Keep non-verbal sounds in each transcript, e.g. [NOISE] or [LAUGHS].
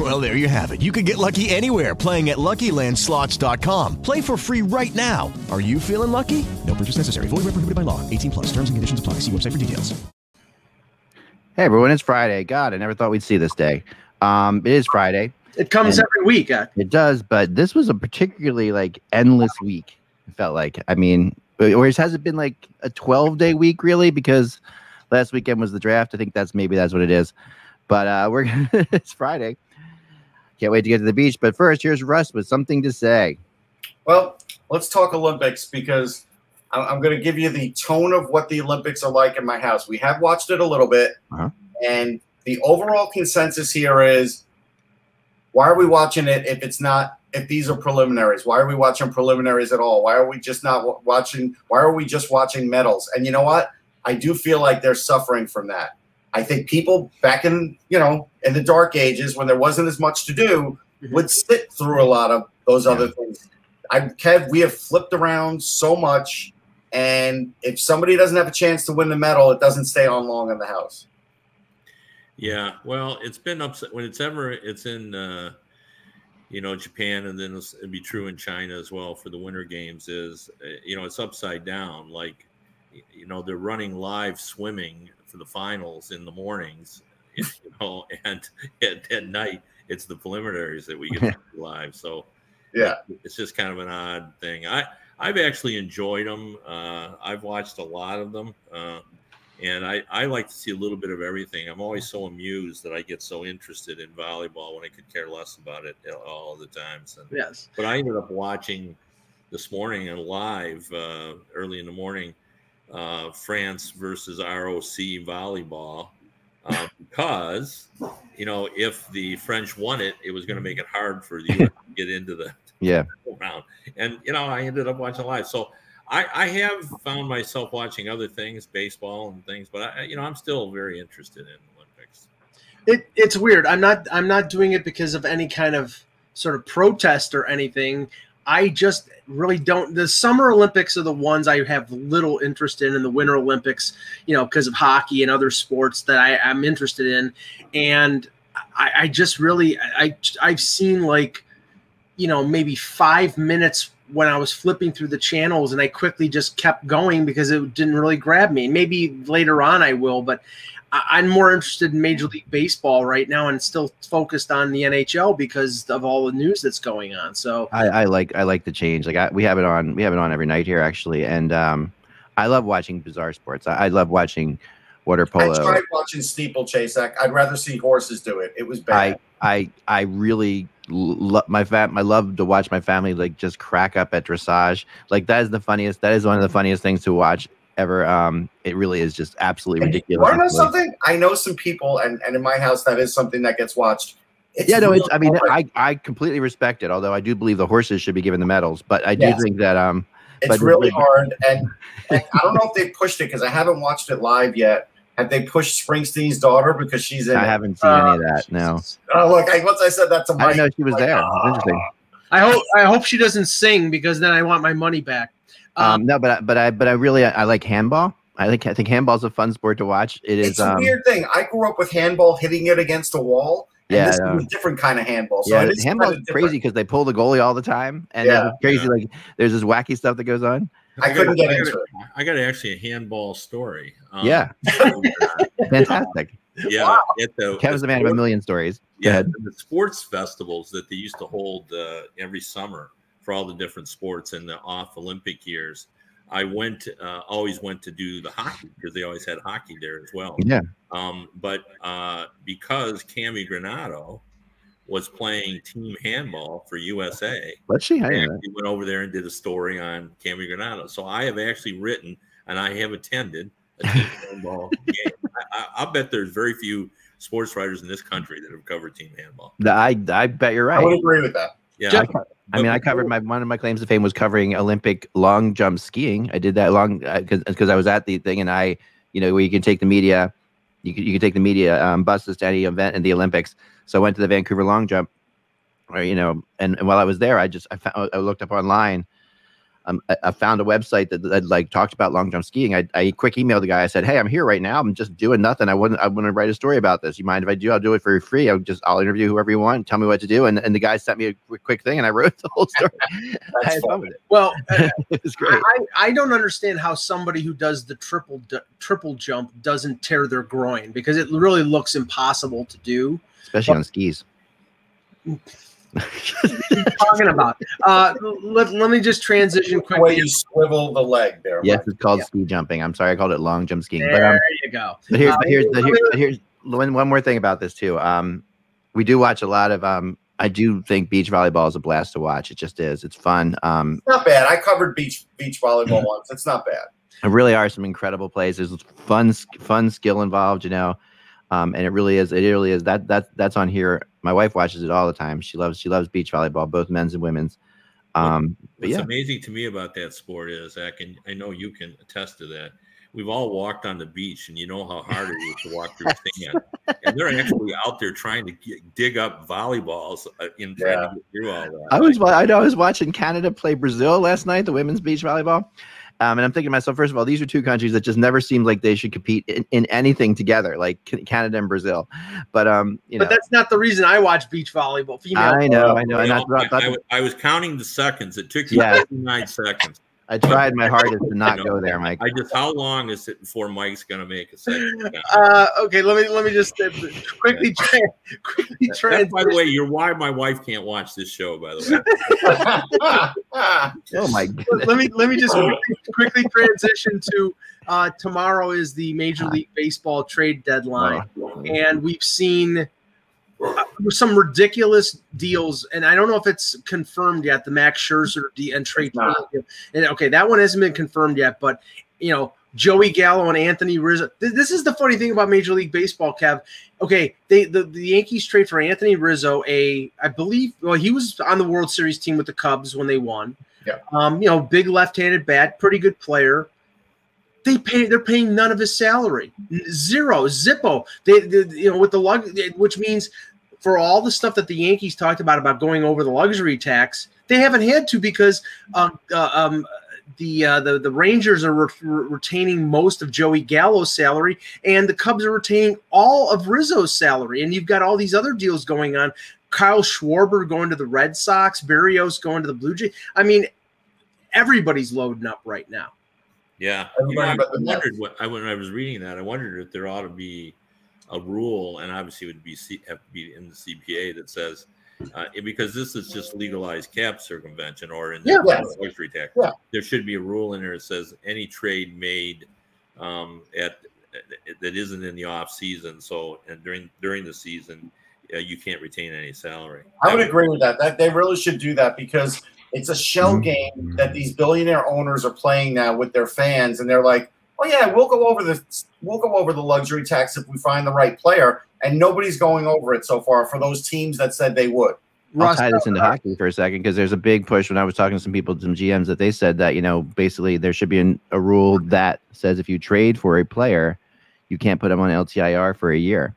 Well, there you have it. You can get lucky anywhere playing at LuckyLandSlots.com. Play for free right now. Are you feeling lucky? No purchase necessary. Void where prohibited by law. 18 plus. Terms and conditions apply. See website for details. Hey everyone, it's Friday. God, I never thought we'd see this day. Um, it is Friday. It comes every week. Uh, It does, but this was a particularly like endless week. It felt like. I mean, or has it been like a 12 day week really? Because last weekend was the draft. I think that's maybe that's what it is. But uh we're [LAUGHS] it's Friday. Can't wait to get to the beach. But first, here's Russ with something to say. Well, let's talk Olympics because I'm going to give you the tone of what the Olympics are like in my house. We have watched it a little bit, Uh-huh. and the overall consensus here is why are we watching it if it's not if these are preliminaries why are we watching preliminaries at all why are we just not watching why are we just watching medals and you know what i do feel like they're suffering from that i think people back in you know in the dark ages when there wasn't as much to do would sit through a lot of those other things i kev we have flipped around so much and if somebody doesn't have a chance to win the medal it doesn't stay on long in the house Yeah, well, it's been upset when it's ever it's in uh, you know Japan, and then it'd be true in China as well for the Winter Games. Is uh, you know it's upside down. Like you know they're running live swimming for the finals in the mornings, [LAUGHS] you know, and at, at night it's the preliminaries that we get live. So yeah it's just kind of an odd thing. I I've actually enjoyed them. Uh, I've watched a lot of them, uh, and I I like to see a little bit of everything. I'm always so amused that I get so interested in volleyball when I could care less about it all the times. And, yes. But I ended up watching this morning and live uh, early in the morning uh, France versus ROC volleyball uh, [LAUGHS] because you know if the French won it, it was going to make it hard for the US to get into the [LAUGHS] Yeah. [LAUGHS] round. And you know, I ended up watching live. So I, I have found myself watching other things, baseball and things, but I, you know, I'm still very interested in Olympics. It, it's weird. I'm not. I'm not doing it because of any kind of sort of protest or anything. I just really don't. The Summer Olympics are the ones I have little interest in, and the Winter Olympics, you know, because of hockey and other sports that I, I'm interested in. And I, I just really, I, I've seen like, you know, maybe five minutes when I was flipping through the channels, and I quickly just kept going because it didn't really grab me. Maybe later on I will, but I- I'm more interested in Major League Baseball right now and still focused on the NHL because of all the news that's going on. So I, I like I like the change. Like I, we have it on we have it on every night here actually, and um, I love watching bizarre sports. I, I love watching water polo. i polo. tried watching steeplechase I, i'd rather see horses do it it was bad I I I really love my fam. I love to watch my family like just crack up at dressage. Like that is the funniest. That is one of the funniest things to watch ever. Um, it really is just absolutely ridiculous. Want to know something? I know some people, and, and in my house, that is something that gets watched. It's yeah, no, it's. I mean. I I completely respect it. Although I do believe the horses should be given the medals, but I do Yes. think that um, it's really hard. And, and I don't know if they pushed it because I haven't watched it live yet. Have they pushed Springsteen's daughter because she's in? I it? haven't seen any of that. No, Oh, look! I, once I said that to I Mike, didn't know she was like, there. It's "Ah." interesting. I hope I hope she doesn't sing because then I want my money back. Um, no, but I- but I but I really I like handball. I think I think handball's a fun sport to watch. It is. It's a um, weird thing. I grew up with handball, hitting it against a wall. And Yeah, this I know. is a different kind of handball. So yeah, it is handball's kind of crazy because they pull the goalie all the time, and Yeah. there's this crazy like there's this wacky stuff that goes on. I couldn't get I into got, it. I got actually a handball story. Um, Yeah. [LAUGHS] Fantastic. yeah. At the, Kevin's a man of a million stories. Go Yeah, the sports festivals that they used to hold uh, every summer for all the different sports in the off Olympic years. I went, uh, always went to do the hockey because they always had hockey there as well. Yeah. Um, but uh, because Cammi Granato was playing team handball for USA, Let's see. I I didn't know actually went over there and did a story on Cammi Granato. So I have actually written and I have attended a team [LAUGHS] handball game. I, I, I'll bet there's very few sports writers in this country that have covered team handball. I I bet you're right. I would agree with that. Yeah, I, co- I mean, I covered my one of my claims to fame was covering Olympic long jump skiing. I did that long because because I was at the thing and I you know, where you can take the media, you can you can take the media um, buses to any event in the Olympics. So I went to the Vancouver long jump, or you know, and, and while I was there, I just I found I looked up online. Um, I, I found a website that, that like talked about long jump skiing. I, I quick emailed the guy. I said, "Hey, I'm here right now. I'm just doing nothing. I wouldn't. I want to write a story about this. You mind if I do? I'll do it for free. I'll just I'll interview whoever you want. Tell me what to do." And and the guy sent me a quick, quick thing, and I [LAUGHS] wrote the whole story. I had fun with it. Well, [LAUGHS] uh, It was great. I, I don't understand how somebody who does the triple d- triple jump doesn't tear their groin because it really looks impossible to do. Especially on skis. [LAUGHS] Talking about. Uh, let, let me just transition The way quickly. you swivel the leg there. Yes, it's called ski jumping. I'm sorry, I called it long jump skiing. But um, There you go. But here's, Uh, but here's, let but me- here- but here's one, one more thing about this too. Um, we do watch a lot of. Um, I do think beach volleyball is a blast to watch. It just is. It's fun. Um, It's not bad. I covered beach beach volleyball once. It's not bad. there really are some incredible plays. There's fun, fun skill involved. You know, um, and it really is. It really is. That that that's on here. My wife watches it all the time. She loves she loves beach volleyball, both men's and women's. Um, What's yeah, amazing to me about that sport is, I can I know you can attest to that. We've all walked on the beach, and you know how hard it is to walk through [LAUGHS] sand. And they're actually out there trying to get, dig up volleyballs uh, in trying Yeah. to get through all that. I was I know I was watching Canada play Brazil last night, the women's beach volleyball. Um, and I'm thinking to myself, first of all, these are two countries that just never seemed like they should compete in, in anything together, like Canada and Brazil. But um, you know, But that's not the reason I watch beach volleyball. Female. I know, I know, and know, that's I, I, I, was- I was counting the seconds. It took you Yeah. 59 seconds. I tried my hardest to not go there, Mike. I just how long is it before Mike's gonna make a second? [LAUGHS] Uh, okay, let me let me just uh, quickly tra- [LAUGHS] quickly That's, by the way, you're why my wife can't watch this show. By the way, [LAUGHS] Oh my goodness. let me let me just quickly, quickly transition to uh, tomorrow is the Major League Baseball trade deadline, and we've seen some ridiculous deals, and I don't know if it's confirmed yet. The Max Scherzer de- and trade, and okay, that one hasn't been confirmed yet, but you know. Joey Gallo and Anthony Rizzo. Th- This is the funny thing about Major League Baseball, Kev. Okay, they the, the Yankees trade for Anthony Rizzo, a I believe well, he was on the World Series team with the Cubs when they won. Yeah, um, you know, big left-handed bat, pretty good player. They pay. They're paying none of his salary, zero, zippo. They, they you know, with the lug, which means for all the stuff that the Yankees talked about about going over the luxury tax, they haven't had to because uh, uh, um, the uh, the the Rangers are re- re- retaining most of Joey Gallo's salary, and the Cubs are retaining all of Rizzo's salary, and you've got all these other deals going on. Kyle Schwarber going to the Red Sox, Berrios going to the Blue Jays. I mean, everybody's loading up right now. yeah. You know, Everybody I but the Mets. wondered what I when I was reading that. I wondered if there ought to be a rule, and obviously it would be C, have to be in the CBA that says uh, because this is just legalized cap circumvention or in the Yeah. Luxury tax. Yeah. There should be a rule in there that says any trade made um, at that isn't in the off season. So and during during the season, uh, you can't retain any salary. I would That agree with that. That they really should do that because it's a shell Mhm. game that these billionaire owners are playing now with their fans, and they're like, "Oh yeah, we'll go over the we'll go over the luxury tax if we find the right player," and nobody's going over it so far for those teams that said they would. I'll Russ, tie this into uh, hockey for a second because there's a big push when I was talking to some people, some GMs, that they said that you know basically there should be an, a rule that says if you trade for a player, you can't put them on LTIR for a year,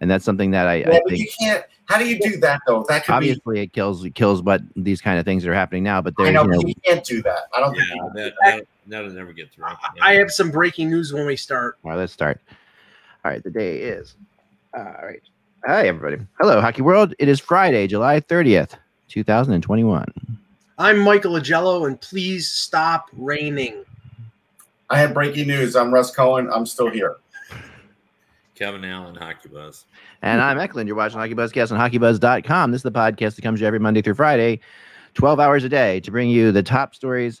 and that's something that I, Yeah, I but you think can't. How do you do that though? That could be. obviously it kills it kills what these kind of things that are happening now. But I there's know, you know, but you can't do that. I don't Yeah, think. you- that, that that'll never get through. I have some breaking news when we start. All right, let's start. All right, the day is. All right. Hi, everybody. Hello, Hockey World. It is Friday, July 30th, 2021. I'm Michael Augello, and please stop raining. I have breaking news. I'm Russ Cohen. I'm still here. Kevin Allen, Hockey Buzz. And I'm Eklund. You're watching Hockey Buzzcast on hockeybuzz.com. This is the podcast that comes to you every Monday through Friday, 12 hours a day to bring you the top stories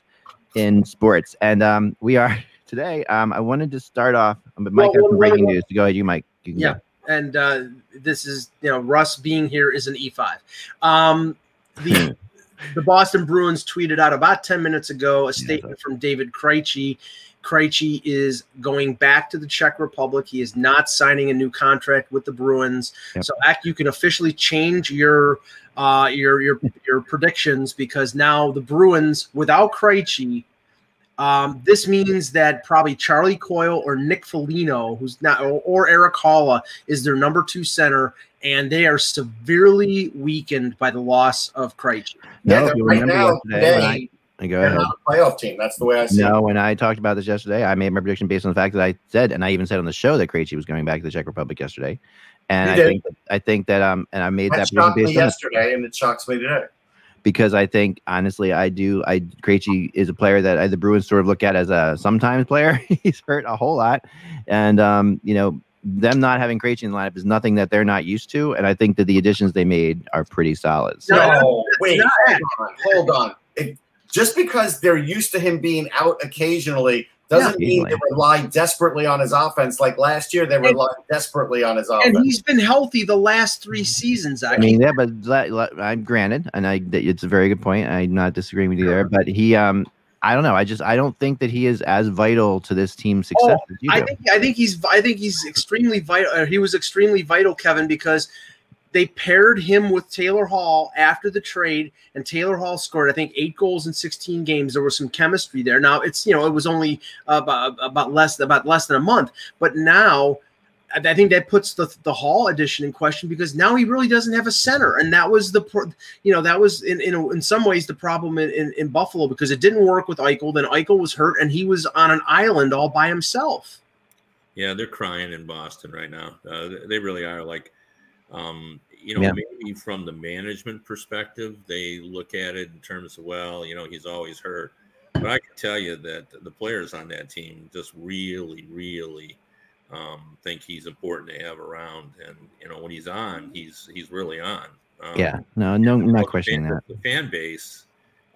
in sports. And um, we are [LAUGHS] today. Um, I wanted to start off. Um, Mike Well, has well, some breaking well, news. Go ahead, you, Mike. You Yeah. go. and uh, this is you know Russ being here is an E5. Um, the [LAUGHS] the Boston Bruins tweeted out about 10 minutes ago a statement from David Krejci. Krejci is going back to the Czech Republic. He is not signing a new contract with the Bruins. Yep. So, Ak, you can officially change your uh, your your your predictions because now the Bruins, without Krejci, Um, this means that probably Charlie Coyle or Nick Foligno, who's not, or, or Erik Haula, is their number two center, and they are severely weakened by the loss of Krejci. No, Yeah, right remember now, yesterday, today, I go they're ahead. not a playoff team. That's the way I see No, it. when I talked about this yesterday, I made my prediction based on the fact that I said, and I even said on the show that Krejci was going back to the Czech Republic yesterday. And I did. think I think that um, and I made That that shocked prediction me based on yesterday, and it shocks me today. because I think honestly, I do. I Krejci is a player that I, the Bruins sort of look at as a sometimes player. [LAUGHS] He's hurt a whole lot, and um, you know, them not having Krejci in the lineup is nothing that they're not used to. And I think that the additions they made are pretty solid. So, No, No, wait, hold on, hold on. If, just because they're used to him being out occasionally doesn't Yeah. mean they rely desperately on his offense. Like last year, they relied desperately on his offense. And he's been healthy the last three seasons. I Actually, mean, yeah, but let- let- I'm granted, and I that it's a very good point. I'm not disagreeing with you there, but he, um, I don't know. I just I don't think that he is as vital to this team's success as you do. I think I think he's I think he's extremely vital. uh, He was extremely vital, Kevin, because they paired him with Taylor Hall after the trade, and Taylor Hall scored I think eight goals in 16 games. There was some chemistry there. Now it's you know it was only about about less about less than a month, but now. I think that puts the the Hall addition in question because now he really doesn't have a center, and that was the you know that was in in, in some ways the problem in, in in Buffalo because it didn't work with Eichel. Then Eichel was hurt, and he was on an island all by himself. Yeah, they're crying in Boston right now. Uh, they really are. Like, um, you know, Yeah. maybe from the management perspective, they look at it in terms of, well, you know, he's always hurt. But I can tell you that the players on that team just really, really um, think he's important to have around. And you know, when he's on, he's he's really on. Um, yeah, no, no, I'm not questioning fan, that. The fan base,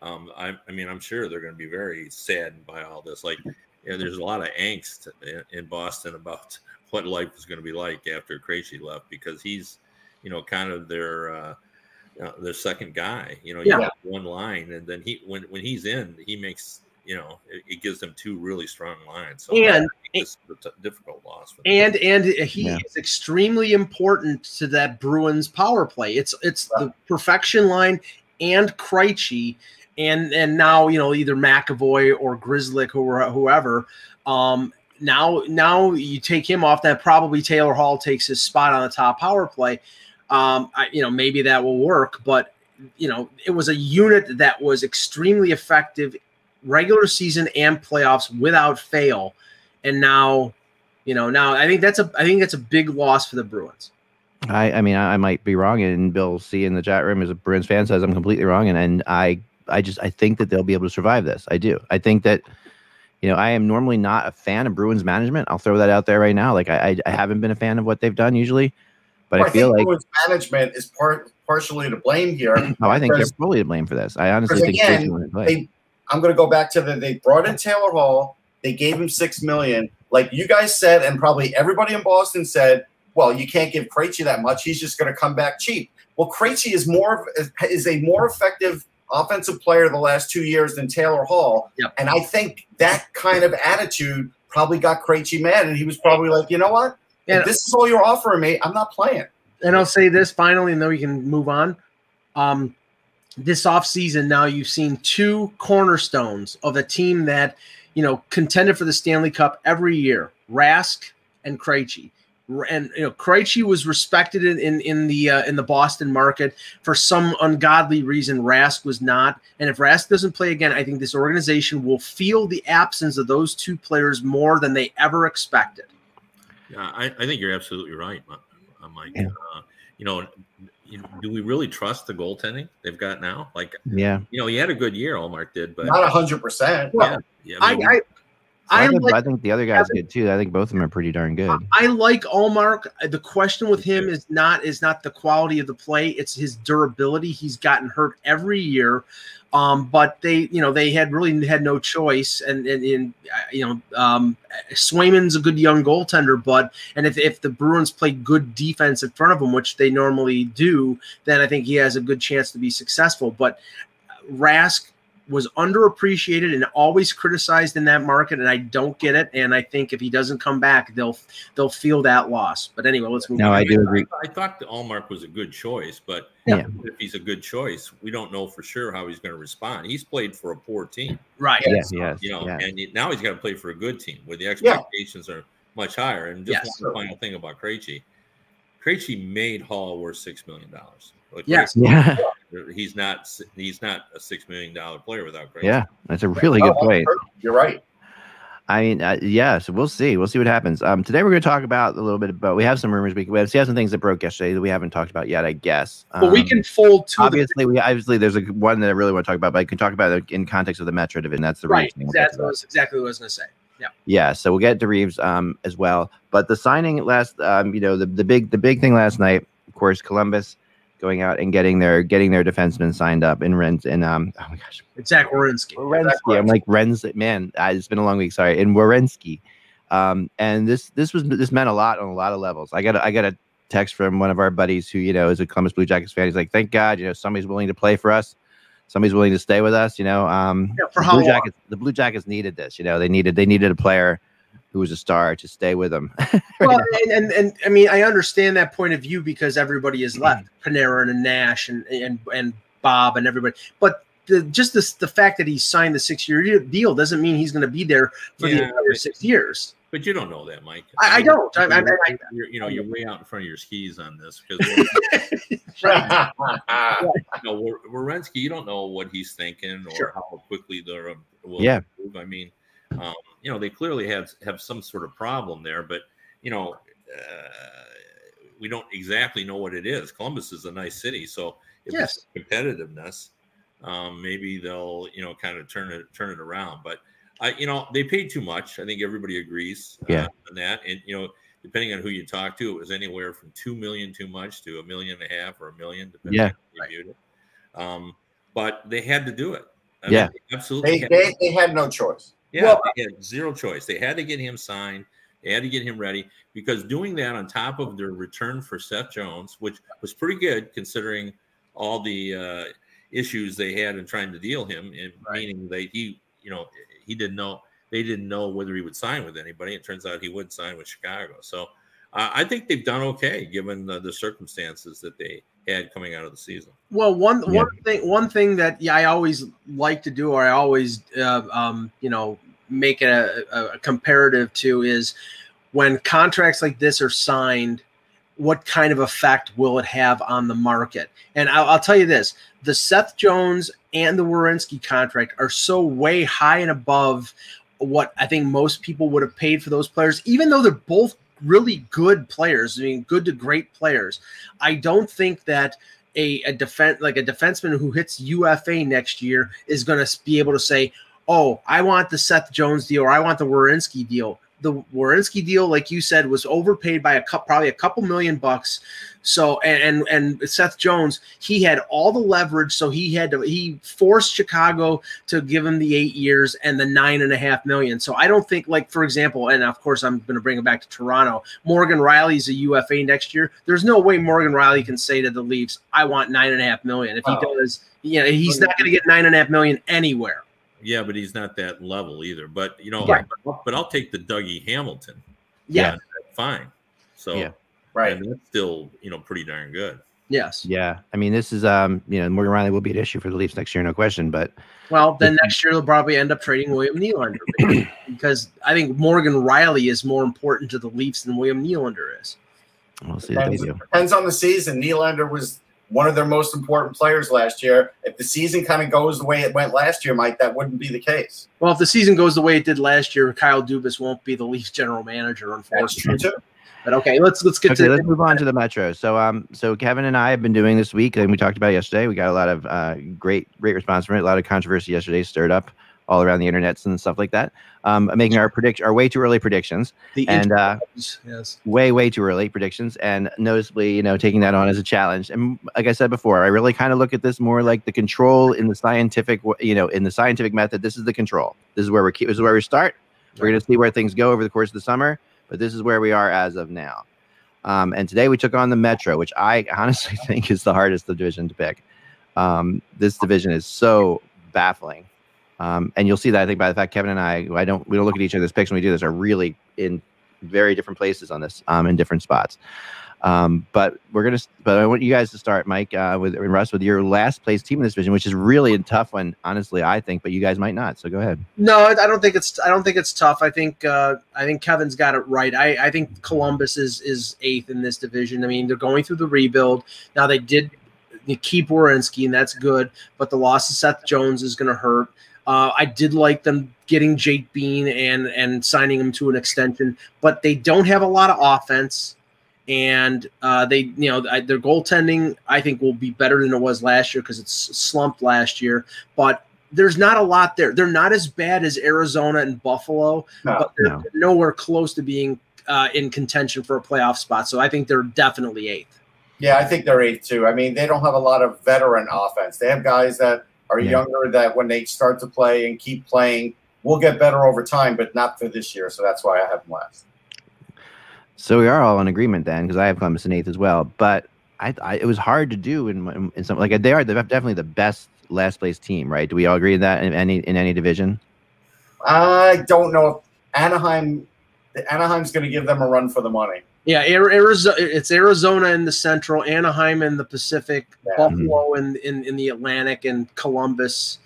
um, I, I mean, I'm sure they're going to be very saddened by all this. Like, you know, there's a lot of angst in, in Boston about [LAUGHS] what life is going to be like after Krejci left because he's, you know, kind of their uh, uh, their second guy. You know, you Yeah. got one line, and then he when when he's in, he makes you know it, it gives them two really strong lines. So And- think this a t- difficult loss for them. and and he Yeah. is extremely important to that Bruins power play. It's it's the perfection line and Krejci, and and now you know either McAvoy or Grzelcyk or whoever. Um, now now you take him off. That probably Taylor Hall takes his spot on the top power play. Um, I, you know maybe that will work, but you know it was a unit that was extremely effective regular season and playoffs without fail and now you know now i think that's a i think that's a big loss for the bruins I, I mean, I, I might be wrong, and Bill C in the chat room as a Bruins fan says I'm completely wrong, and and I I just I think that they'll be able to survive this. I do. I think that you know I am normally not a fan of Bruins management. I'll throw that out there right now. Like I I, I haven't been a fan of what they've done usually, but Well, I feel think like management is part partially to blame here. [CLEARS THROAT] oh I think they're fully to blame for this. I honestly think again, Krejci wouldn't play. they I'm going to go back to the they brought in Taylor Hall. They gave him six million. Like you guys said, and probably everybody in Boston said, "Well, you can't give Krejci that much. He's just going to come back cheap." Well, Krejci is more of- is a more effective offensive player the last two years than Taylor Hall, Yep. and I think that kind of attitude probably got Krejci mad, and he was probably like, "You know what? And- if this is all you're offering me, I'm not playing." and i'll say this finally and then we can move on um this offseason now you've seen two cornerstones of a team that you know contended for the stanley cup every year rask and Krejci. and you know Krejci was respected in in, in the uh, in the Boston market for some ungodly reason. Rask was not, and if Rask doesn't play again, I think this organization will feel the absence of those two players more than they ever expected. Yeah, I, I think you're absolutely right, Mi- uh, Mike. Yeah. Uh, you know, do we really trust the goaltending they've got now? Like, yeah, you know, he had a good year, Ullmark did, but Not hundred percent. yeah, yeah, I mean, I, I, I, think, like I think the other guys good too. I think both of them are pretty darn good. I like Ullmark. The question with him is not is not the quality of the play; it's his durability. He's gotten hurt every year, um, but they, you know, they had really had no choice. And and, and uh, you know, um, Swayman's a good young goaltender, but and if if the Bruins play good defense in front of him, which they normally do, then I think he has a good chance to be successful. But Rask was underappreciated and always criticized in that market, and I don't get it. And I think if he doesn't come back, they'll they'll feel that loss. But anyway, let's move. No, on. I do agree. I thought the Ullmark was a good choice, but Yeah. if he's a good choice, we don't know for sure how he's going to respond. He's played for a poor team, Right. Yes, yes, you know, yes. and now he's got to play for a good team where the expectations are much higher. And just Yes. one final thing about Krejci, Krejci made Hall worth six million dollars. Like, Yes. Yeah, he's not he's not a six million dollar player without Krejci. yeah, that's a really good Oh, point. You're right. I mean, uh, yeah. So we'll see. We'll see what happens. Um, today we're going to talk about a little bit about. We have some rumors. We, we have, we have some things that broke yesterday that we haven't talked about yet. I guess. But we Um, can fold to the obviously we obviously there's a one that I really want to talk about, but I can talk about it in context of the Metro division. That's the right. Reeves thing we'll get Exactly. That's exactly what I was going to say. Yeah. Yeah, so we'll get to Reeves um as well. But the signing last um, you know, the, the big the big thing last night, of course, Columbus going out and getting their getting their defensemen signed up in Renz and um oh my gosh. It's Zach Werenski. Werenski. I'm like Renz man, it's been a long week, sorry. In Werenski. Um and this this was this meant a lot on a lot of levels. I got a, I got a text from one of our buddies who, you know, is a Columbus Blue Jackets fan. He's like, "Thank God, you know, somebody's willing to play for us. Somebody's willing to stay with us, you know." Um Yeah, for how Blue? Jackets, the Blue Jackets needed this. You know, they needed they needed a player who was a star to stay with them. [LAUGHS] Well, and, and and I mean, I understand that point of view because everybody is mm-hmm. left, Panarin and Nash and and and Bob and everybody. But the just this the fact that he signed the six year deal doesn't mean he's going to be there for the Yeah, entire six years. But you don't know that, Mike. I- I mean, don't. I- I- you're, I- you're- you know, you're way out in front of your skis on this because you [LAUGHS] know, [LAUGHS] Werenski, you don't know what he's thinking or Sure. how quickly they're um, will Yeah. improve. I mean, um, you know, they clearly have have some sort of problem there, but you know, uh, we don't exactly know what it is. Columbus is a nice city, so if Yes. it's competitiveness, um, maybe they'll you know kind of turn it turn it around. But I, you know, they paid too much. I think everybody agrees uh, Yeah. on that, and you know. Depending on who you talk to, it was anywhere from two million too much to a million and a half or a million, depending Yeah. on how you viewed it. Um, but they had to do it. I Yeah. they absolutely. They, had they, they had no choice. Yeah, Well, they had zero choice. They had to get him signed. They had to get him ready because doing that on top of their return for Seth Jones, which was pretty good considering all the uh, issues they had in trying to deal him, and Right. meaning that he, you know, he didn't know they didn't know whether he would sign with anybody. It turns out he would sign with Chicago. So uh, I think they've done okay given the, the circumstances that they had coming out of the season. Well, one Yeah. one thing one thing that yeah, I always like to do, or I always uh, um, you know make it a, a, a comparative to is when contracts like this are signed. What kind of effect will it have on the market? And I'll, I'll tell you this: the Seth Jones and the Werenski contract are so way high and above what I think most people would have paid for those players, even though they're both really good players. I mean, good to great players. I don't think that a, a defense like a defenseman who hits UFA next year is going to be able to say, "Oh, I want the Seth Jones deal or I want the Werenski deal." The Werenski deal, like you said, was overpaid by a cup, probably a couple million bucks. So and, and and Seth Jones, he had all the leverage, so he had to he forced Chicago to give him the eight years and the nine and a half million. So I don't think, like for example, and of course I'm going to bring it back to Toronto. Morgan Rielly's a UFA next year. There's no way Morgan Rielly can say to the Leafs, "I want nine and a half million. If he Oh. does, you know, he's not going to get nine and a half million anywhere. Yeah, but he's not that level either. But you know, Right. but, but I'll take the Dougie Hamilton. Yeah. fine. So Yeah. Right. and that's still you know pretty darn good. Yes. yeah, I mean, this is um, you know, Morgan Rielly will be an issue for the Leafs next year, no question. But Well, then next year they'll probably end up trading William Nylander [CLEARS THROAT] because I think Morgan Rielly is more important to the Leafs than William Nylander is. we'll see Depends, depends on the season. Nylander was one of their most important players last year. If the season kind of goes the way it went last year, Mike, that wouldn't be the case. Well, if the season goes the way it did last year, Kyle Dubas won't be the Leafs general manager, That's unfortunately. true too. But okay, let's let's get Okay, to let's move on to the Metro. So, um, so Kevin and I have been doing this week, and we talked about it yesterday. We got a lot of uh, great, great response from it. A lot of controversy yesterday, stirred up all around the internets and stuff like that. Um, making our predict our way too early predictions, the and uh, yes. way, way too early predictions, and noticeably, you know, taking that on as a challenge. And like I said before, I really kind of look at this more like the control in the scientific, you know, in the scientific method. This is the control. This is where we're. This is where we start. We're going to see where things go over the course of the summer, but this is where we are as of now. Um, and today we took on the Metro, which I [LAUGHS] honestly think is the hardest division to pick. Um, this division is so baffling. Um, and you'll see that I think by the fact Kevin and I, I don't we don't look at each other's picks when we do this, are really in very different places on this, um, in different spots. Um, but we're gonna, but I want you guys to start, Mike, uh, with and Russ, with your last place team in this division, which is really a tough one, honestly. I think, but you guys might not. So go ahead. No, I don't think it's I don't think it's tough. I think uh, I think Kevin's got it right. I, I think Columbus is is eighth in this division. I mean, they're going through the rebuild now. They did keep Werenski, and that's good. But the loss of Seth Jones is going to hurt. Uh, I did like them getting Jake Bean and and signing him to an extension, but they don't have a lot of offense and uh, they you know their goaltending I think will be better than it was last year because it's slumped last year, but there's not a lot there. They're not as bad as Arizona and Buffalo, No, but they're, no. they're nowhere close to being uh, in contention for a playoff spot. So I think they're definitely eighth. Yeah, I think they're eighth too. I mean, they don't have a lot of veteran offense. They have guys that are Yeah. younger that when they start to play and keep playing, will get better over time, but not for this year. So that's why I have them last. So we are all in agreement then, because I have Columbus in eighth as well. But I, I it was hard to do in, in, in some like they are definitely the best last place team, right? Do we all agree that in any in any division? I don't know if Anaheim, Anaheim's going to give them a run for the money. Yeah, Arizona. It's Arizona in the Central, Anaheim in the Pacific, Yeah. Buffalo in, in in the Atlantic, and Columbus.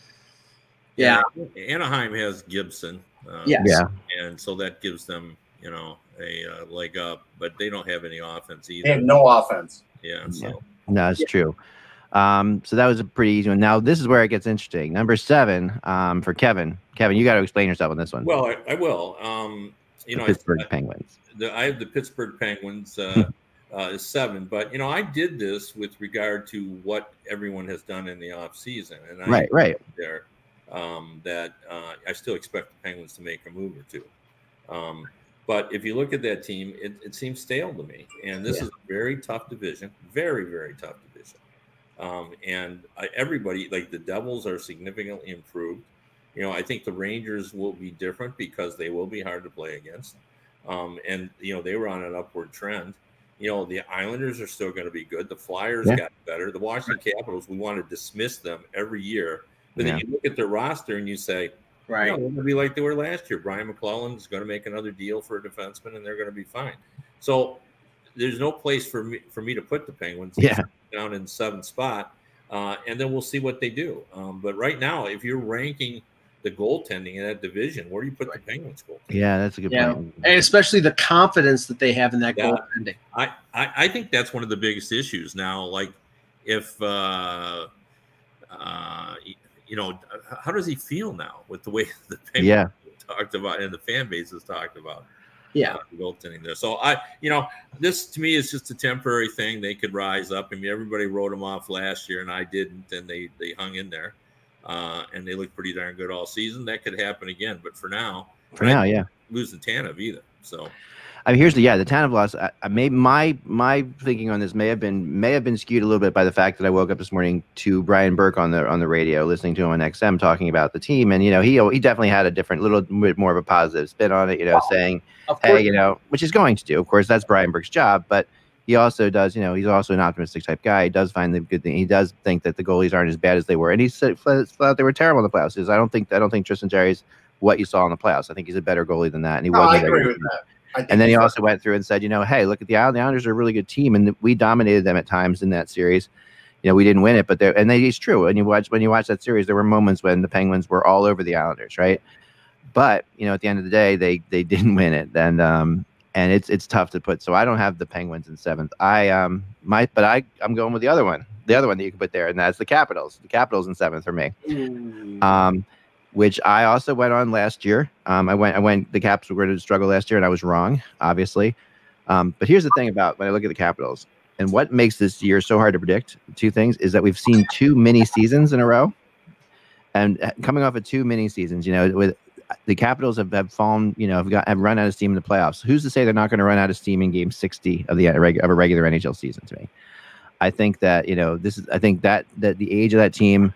Yeah, Anaheim has Gibson. Uh, Yes. Yeah. And so that gives them, you know, a uh, leg up, but they don't have any offense either. They have no offense. Yeah. Yeah. So No, it's true. Um, so that was a pretty easy one. Now this is where it gets interesting. Number seven, um, for Kevin. Kevin, you got to explain yourself on this one. well, I, I will. Um, you know, I- Pittsburgh I, Penguins. the, I have the Pittsburgh Penguins uh, uh, is seven, but you know, I did this with regard to what everyone has done in the off season, and I Right, right. there um, that uh, I still expect the Penguins to make a move or two. Um, but if you look at that team, it, it seems stale to me. And this Yeah. is a very tough division, very, very tough division. Um, and I, everybody, like the Devils, are significantly improved. You know, I think the Rangers will be different because they will be hard to play against. Um, and, you know, they were on an upward trend. You know, the Islanders are still going to be good. The Flyers Yeah. got better. The Washington Capitals, we want to dismiss them every year. But Yeah. then you look at their roster and you say, right. no, they're going to be like they were last year. Brian MacLellan is going to make another deal for a defenseman, and they're going to be fine. So there's no place for me for me to put the Penguins. Yeah. down in seventh spot, uh, and then we'll see what they do. Um, but right now, if you're ranking the goaltending in that division, where do you put the Penguins goal? Yeah, that's a good Yeah. point. and especially the confidence that they have in that Yeah. goaltending. I, I I think that's one of the biggest issues now. Like if uh, uh, you know, how does he feel now with the way [LAUGHS] the Penguins Yeah. talked about and the fan base has talked about? Yeah, uh, goaltending there. So I, you know, this to me is just a temporary thing. They could rise up. I mean, everybody wrote them off last year, and I didn't, and they they hung in there, uh, and they look pretty darn good all season. That could happen again, but for now, For now, yeah. losing Tanev either. So I mean, here's the yeah, the Tanev loss. I, I may my my thinking on this may have been may have been skewed a little bit by the fact that I woke up this morning to Brian Burke on the on the radio, listening to him on XM talking about the team, and you know he he definitely had a different little bit more of a positive spin on it, you know, saying of hey, you know, which he's going to do. Of course, that's Brian Burke's job, but he also does, you know, he's also an optimistic type guy. He does find the good thing. He does think that the goalies aren't as bad as they were, and he said flat they were terrible in the playoffs. He says, I don't think I don't think Tristan Jarry's what you saw in the playoffs. I think he's a better goalie than that, and he No, was. I agree with that. And then he also went through and said, you know, hey, look at the Islanders. The Islanders are a really good team, and we dominated them at times in that series. You know, we didn't win it, but there, and they, it's true. And you watch when you watch that series, there were moments when the Penguins were all over the Islanders, right? But you know, at the end of the day, they they [LAUGHS] didn't win it, and um, and it's it's tough to put. So I don't have the Penguins in seventh. I um my but I I'm going with the other one, the other one that you can put there, and that's the Capitals. The Capitals in seventh for me Ooh. um, which I also went on last year. Um, I went, I went. The Caps were going to struggle last year, and I was wrong, obviously. Um, but here's the thing about when I look at the Capitals and what makes this year so hard to predict. Two things is that we've seen two mini seasons in a row, and uh, coming off of two mini seasons, you know, with the Capitals have, have fallen, you know, have got have run out of steam in the playoffs. Who's to say they're not going to run out of steam in Game 60 of the of a regular NHL season? To me, I think that you know this is. I think that that the age of that team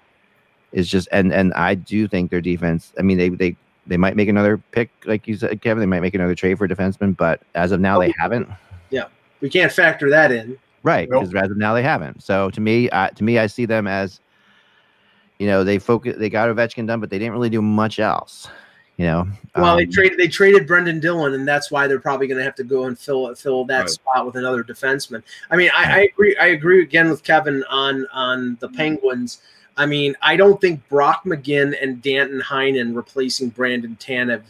is just and and I do think their defense. I mean, they they they might make another pick, like you said, Kevin. They might make another trade for a defenseman, but as of now, they haven't. Yeah, we can't factor that in. Right, Nope. because as of now, they haven't. So to me, uh, to me, I see them as, you know, they focus, they got Ovechkin done, but they didn't really do much else. You know, Well, they Um, traded they traded Brendan Dillon, and that's why they're probably going to have to go and fill fill that Right. spot with another defenseman. I mean, I, I agree. I agree again with Kevin on on the Penguins. I mean, I don't think Brock McGinn and Danton Heinen replacing Brandon Tanev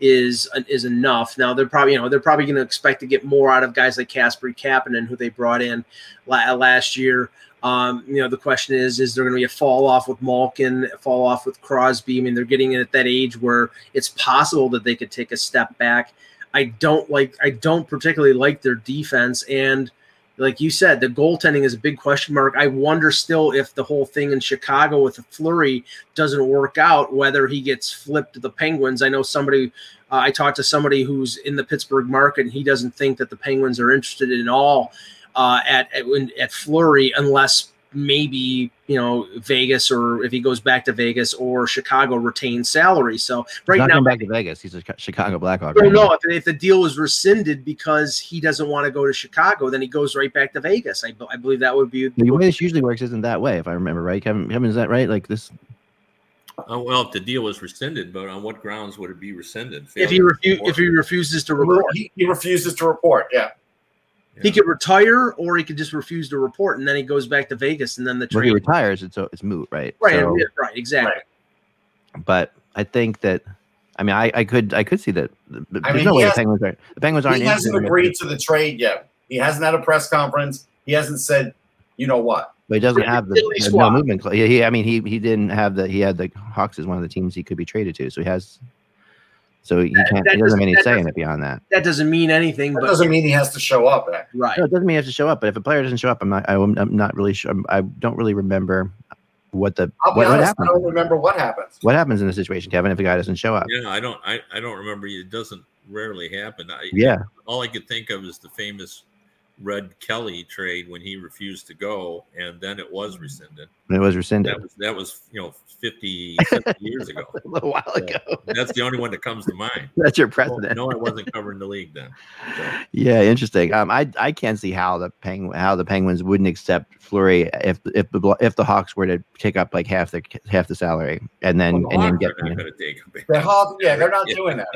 is is enough. Now they're probably you know they're probably going to expect to get more out of guys like Casper Kapanen, who they brought in la- last year. Um, you know, the question is, is there going to be a fall off with Malkin, fall off with Crosby? I mean, they're getting at that age where it's possible that they could take a step back. I don't like, I don't particularly like their defense. And like you said, the goaltending is a big question mark. I wonder still if the whole thing in Chicago with the Fleury doesn't work out, whether he gets flipped to the Penguins. I know somebody, uh, I talked to somebody who's in the Pittsburgh market, and he doesn't think that the Penguins are interested in all uh, at at, at Fleury unless maybe you know Vegas or if he goes back to Vegas or Chicago retains salary. So he's right not now, going back to Vegas. He's a Chicago Blackhawk. I right don't now. know if, if the deal was rescinded because he doesn't want to go to Chicago, then he goes right back to Vegas. I, I believe that would be The way this usually works isn't that way, if I remember right. Kevin, Kevin, is that right? Like this, Uh, well, if the deal was rescinded, but on what grounds would it be rescinded? if he Failure refu- if he refuses to report. He, he refuses to report. Yeah. He could retire, or he could just refuse to report, and then he goes back to Vegas, and then the when he retires, it's it's moot, right? Right, So- yeah, right, exactly. Right. but I think that, I mean, I, I could I could see that. but There's mean, no way has- the Penguins are the Penguins aren't. He hasn't interested in him. agreed to the trade yet. He hasn't had a press conference. He hasn't said, you know what. But he doesn't have the, the no movement. cla- He, he, I mean, he he didn't have the. He had the Hawks as one of the teams he could be traded to. So he has. So he That- can't. that he doesn't have doesn't- any that say in it beyond that. That doesn't mean anything, That but doesn't mean he has to show up. eh? right. No, it doesn't mean he has to show up. But if a player doesn't show up, I'm not. I'm, I'm not really sure. I'm, I don't really remember what the I'll be what, what honest, I happens. don't remember what happens. What happens in a situation, Kevin, if a guy doesn't show up? Yeah, I don't. I, I don't remember. It doesn't rarely happen. I, Yeah, All I could think of is the famous Red Kelly trade when he refused to go, and then it was rescinded. It was rescinded That was that was you know 50, 70 [LAUGHS] years ago. a little while So, ago. That's the only one that comes to mind. [LAUGHS] That's your president. precedent. no, I [LAUGHS] wasn't covering the league then. So, Yeah, interesting. Um, I I can't see how the Peng how the Penguins wouldn't accept Fleury if if the if the Hawks were to take up like half the half the salary and then well, the and then get are not going to take. The Hawks, yeah, they're not Yeah. doing that.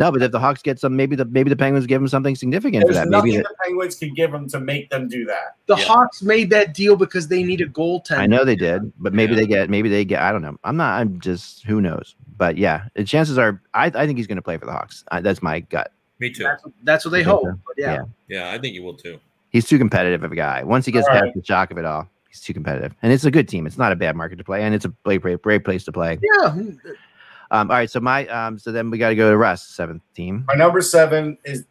no, but if the Hawks get some, maybe the maybe the Penguins give them something significant for There's that. nothing Maybe the Penguins can give them to make them do that. The Yeah. Hawks made that deal because they need a goaltender. I know they did, but maybe Yeah. they get maybe they get. I don't know. I'm not. I'm just who knows. But yeah, the chances are. I I think he's going to play for the Hawks. I, that's my gut. Me too. That's, that's what they You hope. so? But yeah. Yeah. Yeah, I think he will too. He's too competitive of a guy. Once he gets All past right. the shock of it all, he's too competitive, and it's a good team. It's not a bad market to play, and it's a great great, great place to play. Yeah. Um, all right, so my um, so then we got to go to Russ, seventh team. My number seven is,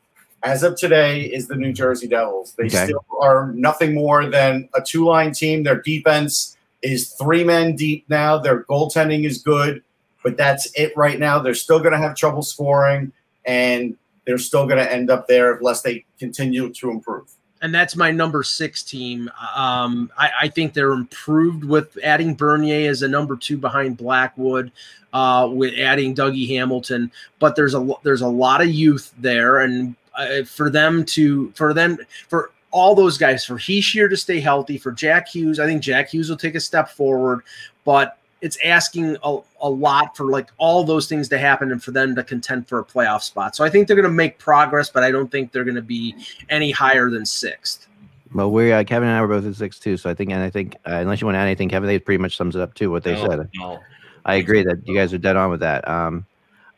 as of today, is the New Jersey Devils. They Okay. still are nothing more than a two line team. Their defense is three men deep now. Their goaltending is good, but that's it right now. They're still going to have trouble scoring, and they're still going to end up there unless they continue to improve. and that's my number six team. Um, I, I think they're improved with adding Bernier as a number two behind Blackwood, uh, with adding Dougie Hamilton. But there's a there's a lot of youth there, and uh, for them to for them for all those guys for Hischier to stay healthy, for Jack Hughes, I think Jack Hughes will take a step forward, but it's asking a, a lot for like all those things to happen and for them to contend for a playoff spot. So I think they're going to make progress, but I don't think they're going to be any higher than sixth. Well, we uh, Kevin and I were both at six too. So I think, and I think, uh, unless you want to add anything, Kevin, they pretty much sums it up too. What they No, said. no. I agree that you guys are dead on with that. Um,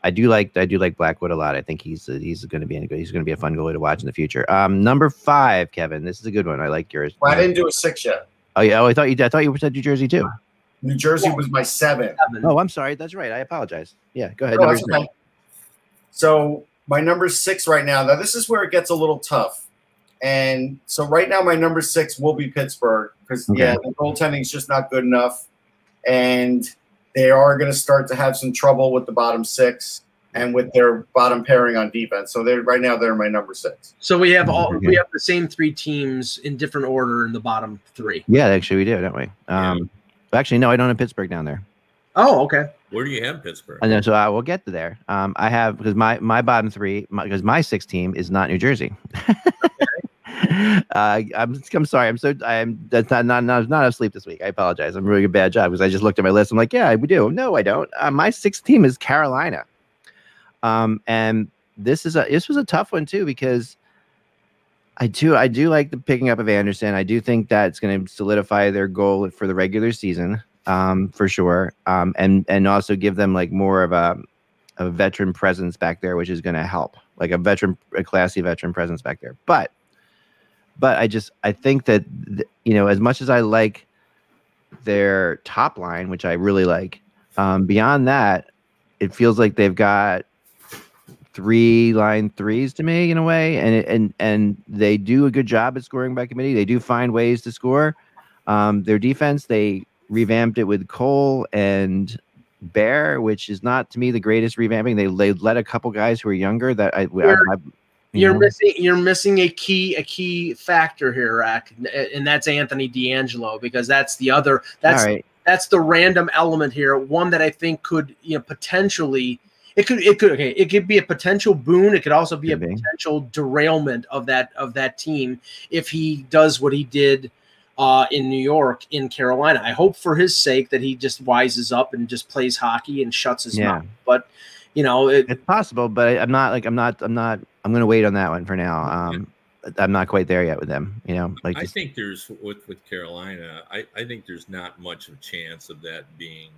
I do like I do like Blackwood a lot. I think he's he's going to be a good, he's going to be a fun goalie to watch in the future. Um, number five, Kevin. This is a good one. I like yours. Well, I didn't do a six yet. Oh yeah. Oh, I thought you did. I thought you said New Jersey too. New Jersey was my seven. Seven. Oh, I'm sorry. That's right. I apologize. Yeah. Go ahead. No, that's okay. So my number six right now. Now this is where it gets a little tough. And so right now my number six will be Pittsburgh because Okay. yeah, the goaltending is just not good enough, and they are going to start to have some trouble with the bottom six and with their bottom pairing on defense. So they're right now they're my number six. So we have all Okay. we have the same three teams in different order in the bottom three. Yeah, actually we do, don't we? Um, actually no, I don't have Pittsburgh down there. Oh, okay. Where do you have Pittsburgh? And then so I will get to there. Um, I have because my my bottom three because my, sixth team is not New Jersey. [LAUGHS] Uh, I'm I'm sorry. I'm so I'm that's not not not not asleep this week. I apologize. I'm doing a bad job because I just looked at my list. I'm like, yeah, we do. No, I don't. Uh, my sixth team is Carolina. Um, and this is a this was a tough one too because I do I do like the picking up of Anderson. I do think that's going to solidify their goal for the regular season, um, for sure. Um, and and also give them like more of a a veteran presence back there, which is going to help, like a veteran, a classy veteran presence back there. But but I just I think that you know as much as I like their top line, which I really like, um, beyond that, it feels like they've got three line threes to me in a way, and and and they do a good job at scoring by committee. They do find ways to score. Um, their defense, they revamped it with Cole and Bear, which is not to me the greatest revamping. They they let a couple guys who are younger that I, I, You're know? missing you're missing a key a key factor here, Rack, and that's Anthony DeAngelo because that's the other that's right. that's the random element here. One that I think could you know potentially it could it could okay it could be a potential boon. It could also be Could a be. potential derailment of that of that team if he does what he did uh, in New York in Carolina. I hope for his sake that he just wises up and just plays hockey and shuts his Yeah. mouth. But you know it, It's possible, but I'm not like I'm not I'm not I'm gonna wait on that one for now. Um, I'm not quite there yet with them. You know, like I just- think there's with with Carolina. I I think there's not much of a chance of that being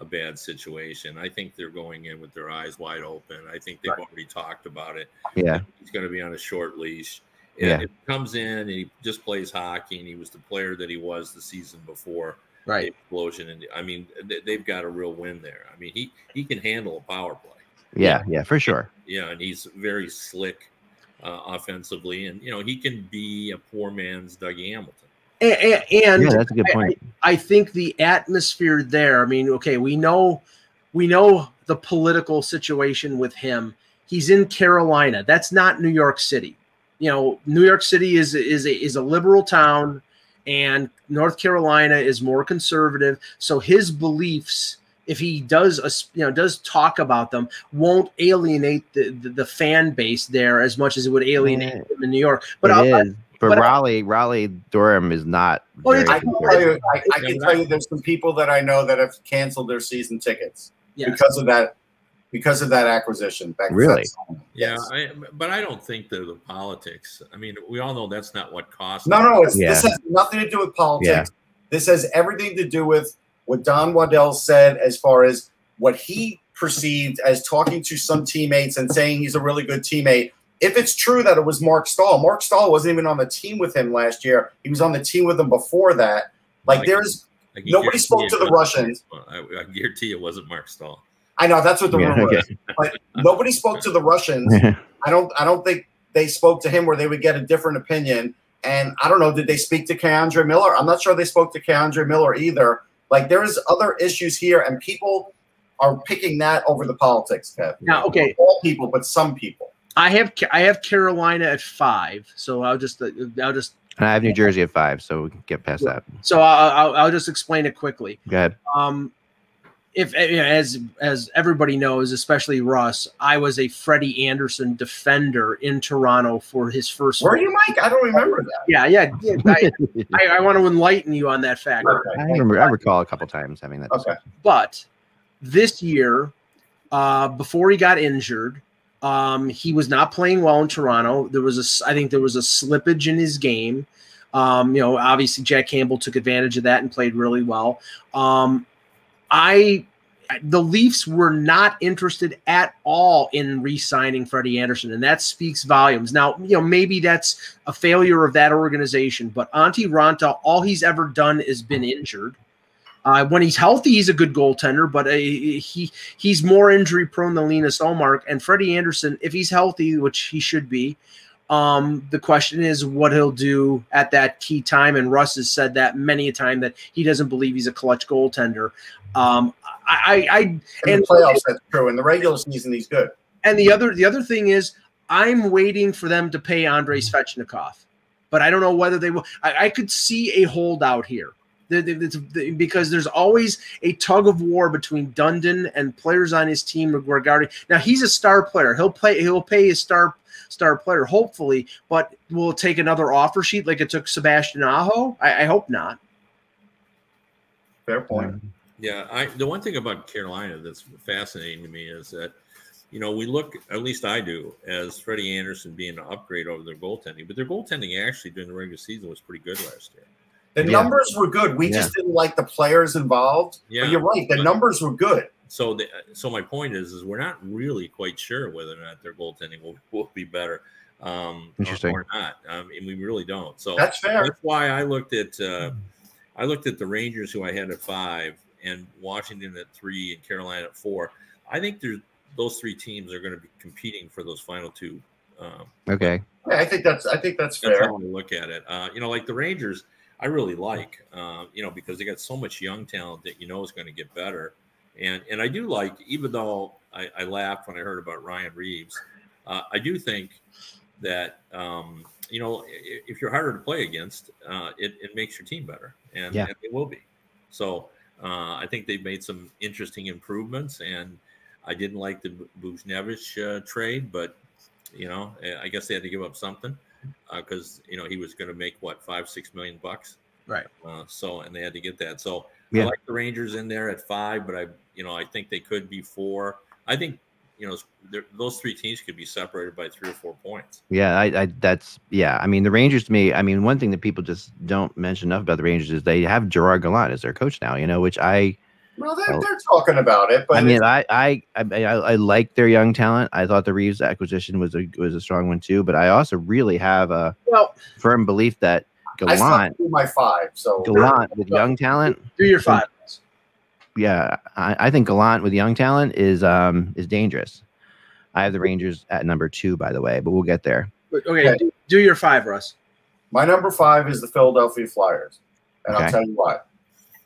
a bad situation. I think they're going in with their eyes wide open. I think they've already talked about it. yeah, He's going to be on a short leash. And Yeah. if he comes in and he just plays hockey and he was the player that he was the season before the right. explosion, and I mean they- they've got a real win there. I mean he he can handle a power play. Yeah, yeah, for sure. Yeah, and he's very slick uh, offensively, and you know he can be a poor man's Dougie Hamilton. And, and, and Yeah, that's a good I- point. I think the atmosphere there. I mean, okay, we know we know the political situation with him. He's in Carolina. That's not New York City. You know, New York City is is a, is a liberal town, and North Carolina is more conservative. So his beliefs, if he does, a, you know, does talk about them, won't alienate the, the, the fan base there as much as it would alienate Yeah. him in New York. But It I'll, is. But, but I- Raleigh, Raleigh Durham is not. Oh, very I can tell you, I, I can tell you, there's some people that I know that have canceled their season tickets Yes. because of that, because of that acquisition. That- Really? that's- Yeah. I, but I don't think they're the politics. I mean, we all know that's not what cost. No, no, it's, Yeah. this has nothing to do with politics. Yeah. This has everything to do with what Don Waddell said as far as what he perceived as talking to some teammates and saying he's a really good teammate. If it's true that it was Marc Staal, Marc Staal wasn't even on the team with him last year. He was on the team with him before that. Like Like- there's, I can nobody spoke to the Russians. I, I guarantee it wasn't Marc Staal. I know that's what the Yeah, rumor okay. is, but nobody spoke to the Russians. [LAUGHS] I don't I don't think they spoke to him where they would get a different opinion. And I don't know, did they speak to K'Andre Miller? I'm not sure they spoke to K'Andre Miller either. Like there is other issues here, and people are picking that over the politics, Kev. Now, okay, All people, but some people. I have I have Carolina at five, so I'll just uh, I'll just and I have New Jersey at five, so we can get past that. so I'll, I'll, I'll just explain it quickly. Go ahead. Um, if as as everybody knows, especially Russ, I was a Freddie Andersen defender in Toronto for his first. Were you, Mike? I don't remember that. Yeah, yeah. yeah I, I, I want to enlighten you on that fact. I remember. I recall a couple times having that. Okay. But this year, uh, before he got injured, um, he was not playing well in Toronto. There was a, s- I think there was a slippage in his game. Um, you know, obviously Jack Campbell took advantage of that and played really well. Um, I, the Leafs were not interested at all in re-signing Freddie Andersen, and that speaks volumes. Now, you know, maybe that's a failure of that organization, but Antti Raanta, all he's ever done is been injured. Uh, when he's healthy, he's a good goaltender, but uh, he he's more injury prone than Linus Ullmark. And Freddie Andersen, if he's healthy, which he should be, um, the question is what he'll do at that key time. And Russ has said that many a time that he doesn't believe he's a clutch goaltender. Um, I, I, I In and the playoffs, that's true. In the regular season, he's good. and the other the other thing is I'm waiting for them to pay Andrei Svechnikov, but I don't know whether they will. I, I could see a holdout here. The- the- the- the- because there's always a tug of war between Dundon and players on his team regarding. Now he's a star player. He'll play. He'll pay his star star player, hopefully. But will it take another offer sheet like it took Sebastian Aho? I, I hope not. Fair point. Yeah, I the one thing about Carolina that's fascinating to me is that you know we look at least I do as Freddie Andersen being an upgrade over their goaltending, but their goaltending actually during the regular season was pretty good last year. The Yeah. numbers were good. We just didn't like the players involved. Yeah. But you're right. The But- numbers were good. So, the, so my point is, is we're not really quite sure whether or not their goaltending will, will be better, um, Interesting. or, or not. Um, and we really don't. So That's fair. That's why I looked at uh, I looked at the Rangers, who I had at five, and Washington at three, and Carolina at four. I think there's those three teams are going to be competing for those final two. Um, Okay. Yeah, I think that's I think that's that's fair. how I look at it. Uh, you know, like the Rangers, I really like, uh, you know, because they got so much young talent that you know is going to get better. And and I do like, even though I, I laughed when I heard about Ryan Reaves, uh, I do think that um, you know if you're harder to play against, uh, it, it makes your team better, and, Yeah. and it will be. So uh, I think they've made some interesting improvements, and I didn't like the Buchnevich uh, trade, but you know I guess they had to give up something because you know he was going to make what five six million bucks Right. uh, so and they had to get that so Yeah. i like the rangers in there at five but i you know i think they could be four i think you know those three teams could be separated by three or four points Yeah, I, I that's yeah. I mean, the Rangers to me. I mean, one thing that people just don't mention enough about the Rangers is they have Gerard Gallant as their coach now. You know, which I Well, they're, Oh. they're talking about it, but I mean, I, I, I, I, I like their young talent. I thought the Reaves acquisition was a was a strong one too. But I also really have a Well, firm belief that I still Gallant, do my five. So Gallant with young talent, do your five. Yeah, I, I think Gallant with young talent is um is dangerous. I have the Rangers at number two, by the way, but we'll get there. Okay, Okay. do, do your five, Russ. My number five is the Philadelphia Flyers. And Okay. I'll tell you why.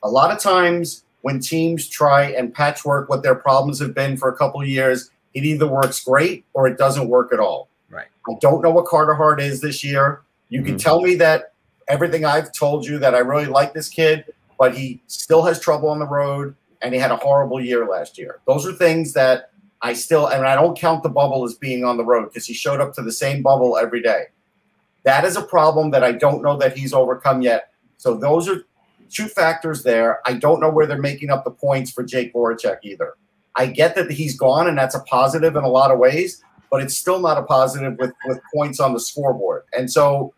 A lot of times when teams try and patchwork what their problems have been for a couple of years, it either works great or it doesn't work at all. Right. I don't know what Carter Hart is this year. You can Mhm. tell me that everything I've told you that I really like this kid, but he still has trouble on the road and he had a horrible year last year. Those are things that I still, and I don't count the bubble as being on the road because he showed up to the same bubble every day. That is a problem that I don't know that he's overcome yet. So those are two factors there. I don't know where they're making up the points for Jake Voracek either. I get that he's gone, and that's a positive in a lot of ways, but it's still not a positive with, with points on the scoreboard. And so,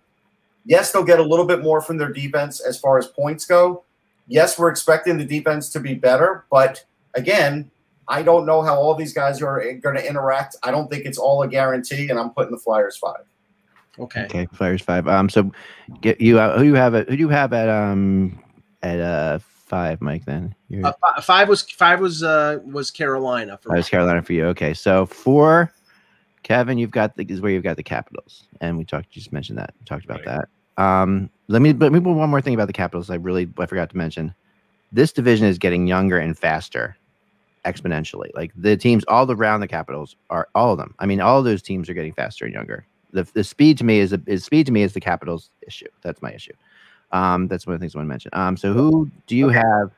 yes, they'll get a little bit more from their defense as far as points go. Yes, we're expecting the defense to be better, but again, I don't know how all these guys are going to interact. I don't think it's all a guarantee, and I'm putting the Flyers five. Okay. Okay, Flyers five. Um, so get you uh, who you have at who do you have at um at uh five, Mike? Then You're, Uh, five was five was uh was Carolina for that was Carolina for you. Okay, so four, Kevin, you've got the is where you've got the Capitals, and we talked just mentioned that talked about Right. that. Um, let me but maybe one more thing about the Capitals. I really I forgot to mention. This division is getting younger and faster, exponentially. Like the teams all around the Capitals are all of them. I mean, all of those teams are getting faster and younger. The, the speed to me is, a, is speed to me is the Capitals issue. That's my issue. Um, that's one of the things I want to mention. Um, so who do you have?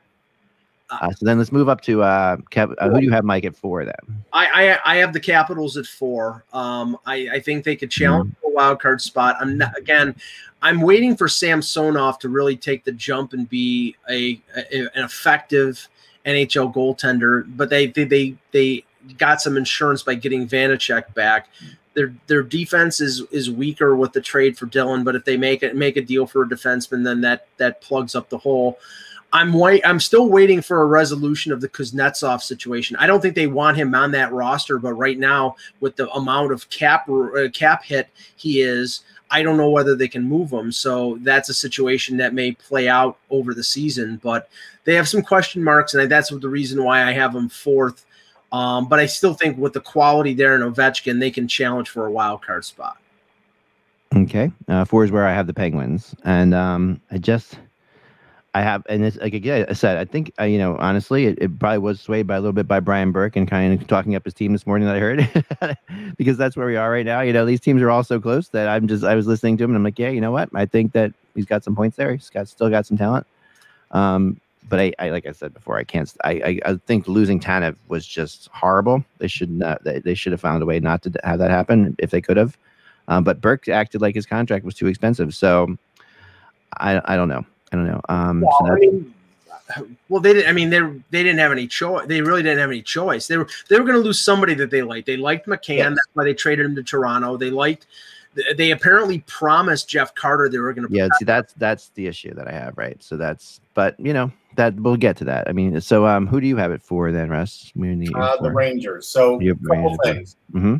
Uh, so then let's move up to uh, Kev, uh, who do you have, Mike, at four then? I, I I have the Capitals at four. Um, I, I think they could challenge Mm-hmm. a wild card spot. I'm not again. I'm waiting for Samsonov to really take the jump and be a, a an effective NHL goaltender. But they they they they got some insurance by getting Vanecek back. Their their defense is is weaker with the trade for Dillon. But if they make it make a deal for a defenseman, then that that plugs up the hole. I'm wait. I'm still waiting for a resolution of the Kuznetsov situation. I don't think they want him on that roster, but right now, with the amount of cap uh, cap hit he is, I don't know whether they can move him. So that's a situation that may play out over the season. But they have some question marks, and that's the reason why I have them fourth. Um, but I still think with the quality there in Ovechkin, they can challenge for a wild card spot. Okay, uh, four is where I have the Penguins, and um, I just I have, and it's like again, I said, I think uh, you know, honestly, it, it probably was swayed by a little bit by Brian Burke and kind of talking up his team this morning that I heard, [LAUGHS] because that's where we are right now. You know, these teams are all so close that I'm just I was listening to him and I'm like, yeah, you know what? I think that he's got some points there. He's got still got some talent. Um, but I, I like I said before, I can't. I, I, I think losing Tanev was just horrible. They should not. They, they should have found a way not to have that happen if they could have. Um, but Burke acted like his contract was too expensive. So I I don't know. I don't know. Um, Well, so I mean, well, they didn't. I mean, they they didn't have any choice. They really didn't have any choice. They were they were going to lose somebody that they liked. They liked McCann. Yes. That's why they traded him to Toronto. They liked. They apparently promised Jeff Carter they were going to. yeah. See, that's that's the issue that I have, right? So that's. But you know that we'll get to that. I mean, so um, who do you have it for then, Russ? We need Uh, the Rangers. So, You have couple Rangers. things. hmm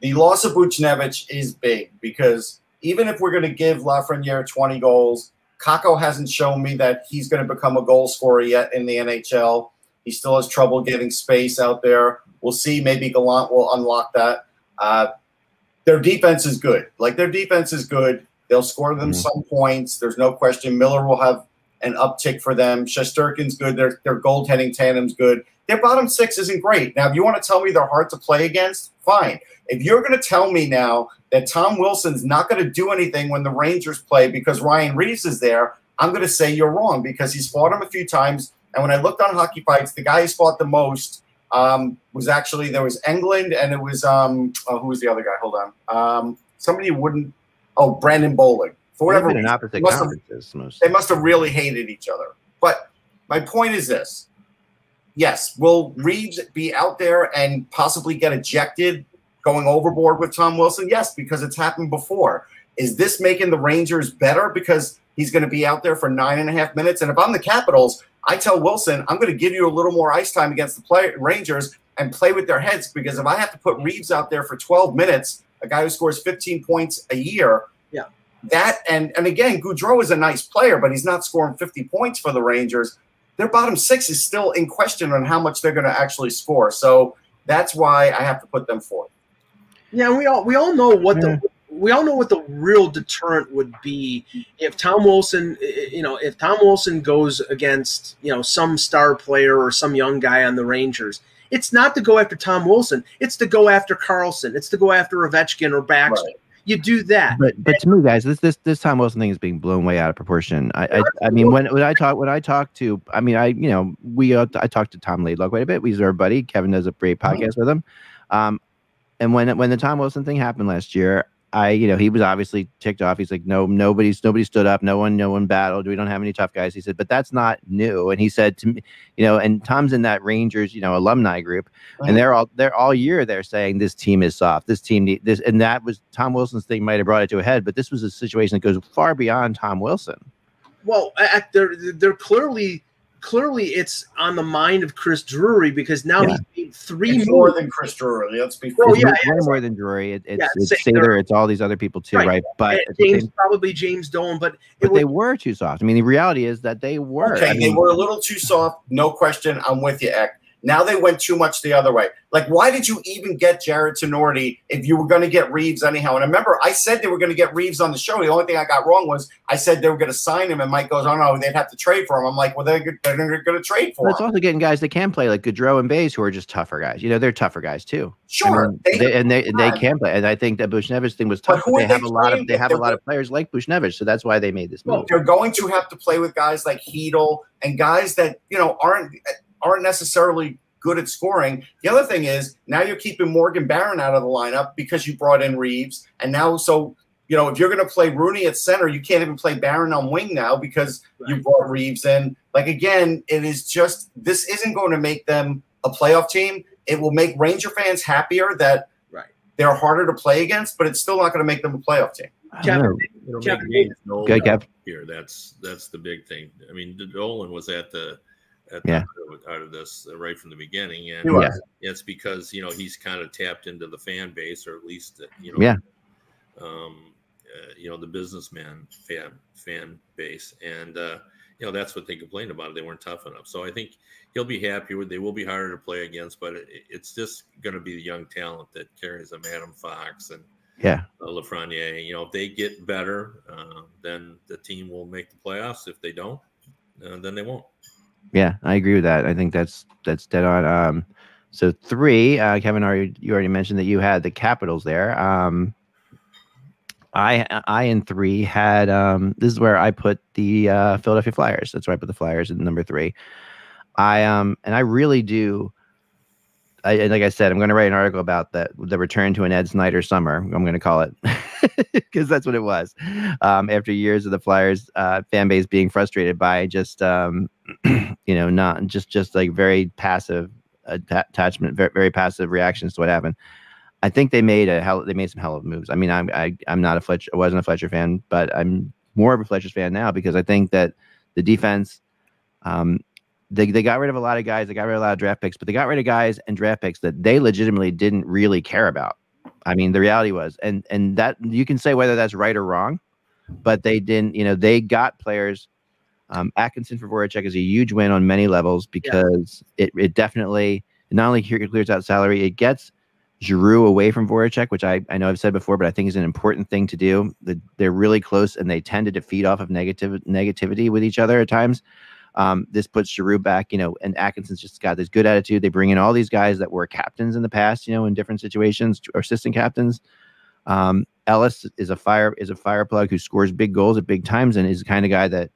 The loss of Buchnevich is big because even if we're going to give Lafreniere 20 goals, Kakko hasn't shown me that he's going to become a goal scorer yet in the NHL. He still has trouble getting space out there. We'll see. Maybe Gallant will unlock that. Uh, their defense is good. Like their defense is good. They'll score them Mhm. some points. There's no question. Miller will have an uptick for them. Shesterkin's good. Their their goaltending tandem's good. Their bottom six isn't great. Now, if you want to tell me they're hard to play against, fine. If you're going to tell me now that Tom Wilson's not going to do anything when the Rangers play because Ryan Reaves is there, I'm going to say you're wrong because he's fought him a few times. And when I looked on hockey fights, the guy who's fought the most um, was actually there was Engelland and it was um, oh, who was the other guy? Hold on, um, somebody wouldn't. Oh, Brandon Bollig. For whatever reason, opposite must have- they must have really hated each other. But my point is this: yes, will Reaves be out there and possibly get ejected going overboard with Tom Wilson? Yes, because it's happened before. Is this making the Rangers better because he's going to be out there for nine and a half minutes? And if I'm the Capitals, I tell Wilson, I'm going to give you a little more ice time against the play- Rangers and play with their heads because if I have to put Reaves out there for 12 minutes, a guy who scores 15 points a year, Yeah. that and and again, Goodrow is a nice player, but he's not scoring 50 points for the Rangers. Their bottom six is still in question on how much they're going to actually score. So that's why I have to put them fourth. Yeah, we all we all know what the we all know what the real deterrent would be if Tom Wilson, you know, if Tom Wilson goes against you know some star player or some young guy on the Rangers. It's not to go after Tom Wilson. It's to go after Carlson. It's to go after Ovechkin or Baxter. Right. You do that. But but to me, guys, this this this Tom Wilson thing is being blown way out of proportion. I I, I mean, when when I talk when I talk to, I mean, I you know we uh, I talked to Tom Laidlaw quite a bit. He's our buddy. Kevin does a great podcast with him. Um, and when when the Tom Wilson thing happened last year, I you know he was obviously ticked off. He's like, no, nobody's nobody stood up. No one no one battled. We don't have any tough guys. He said, but that's not new. And he said to me, you know, and Tom's in that Rangers you know alumni group and they're all they're all year they're saying this team is soft this team need this and that was tom wilson's thing might have brought it to a head but this was a situation that goes far beyond tom wilson Well, at, they're they're clearly clearly it's on the mind of Chris Drury because now Yeah. he's made three It's more than Chris Drury. Let's be Well, it's yeah, way more than Drury. It, it's Yeah, it's say Sather, it's all these other people too, Right. right? But, And James same- probably James Dolan, but it but was they were too soft. I mean, the reality is that they were. Okay, I they were a little too soft, no question. I'm with you, Eck. Now they went too much the other way. Like, why did you even get Jarred Tinordi if you were going to get Reaves anyhow? And I remember, I said they were going to get Reaves on the show. The only thing I got wrong was I said they were going to sign him, and Mike goes, "Oh no, they'd have to trade for him." I'm like, "Well, they're, they're going to trade for but it's him." also getting guys that can play like Goodrow and Blais, who are just tougher guys. You know, they're tougher guys too. I Sure, mean, they- they, and they and they can play. And I think that Buchnevich thing was tough. they they have a lot of they have a lot of players like Buchnevich, so that's why they made this move. They're going to have to play with guys like Heedle and guys that you know aren't aren't necessarily good at scoring. The other thing is now you're keeping Morgan Barron out of the lineup because you brought in Reaves, and now so you know if you're going to play Rooney at center, you can't even play Barron on wing now because you brought Reaves in. Like again, it is just this isn't going to make them a playoff team. It will make Ranger fans happier that Right. they're harder to play against, but it's still not going to make them a playoff team. I don't know. It'll Kevin, make James Dolan Good, Kev. here. That's that's the big thing. I mean, Dolan was at the at Yeah. the, out of this uh, right from the beginning, and He was. it's because you know he's kind of tapped into the fan base, or at least uh, you know, Yeah. um, uh, you know, the businessman fan fan base, and uh, you know that's what they complained about. They weren't tough enough. So I think he'll be happy with. They will be harder to play against, but it, it's just going to be the young talent that carries them. Adam Fox and Yeah. uh, Lafreniere. You know, if they get better, uh, then the team will make the playoffs. If they don't, uh, then they won't. Yeah, I agree with that. I think that's that's dead on. Um, so three, uh, Kevin, already you already mentioned that you had the Capitals there. Um, I I in three had um this is where I put the uh Philadelphia Flyers. That's where I put the Flyers in number three. I um and I really do I like I said, I'm gonna write an article about that the return to an Ed Snider summer, I'm gonna call it. [LAUGHS] Because that's what it was. Um after years of the Flyers uh fan base being frustrated by just um [CLEARS THROAT] you know, not just just like very passive attachment, very, very passive reactions to what happened. I think they made a hell. They made some hell of moves. I mean, I'm I, I'm not a Fletcher. I wasn't a Fletcher fan, but I'm more of a Fletcher's fan now because I think that the defense, um, they they got rid of a lot of guys. They got rid of a lot of draft picks, but they got rid of guys and draft picks that they legitimately didn't really care about. I mean, the reality was, and and that you can say whether that's right or wrong, but they didn't. You know, they got players. Um, Atkinson for Voracek is a huge win on many levels because yeah. it it definitely not only clears out salary, it gets Giroux away from Voracek, which I, I know I've said before, but I think is an important thing to do. The, they're really close and they tend to feed off of negative negativity with each other at times. Um, this puts Giroux back, you know, and Atkinson's just got this good attitude. They bring in all these guys that were captains in the past, you know, in different situations, or assistant captains. Um, Ellis is a fire is a fire plug who scores big goals at big times and is the kind of guy that,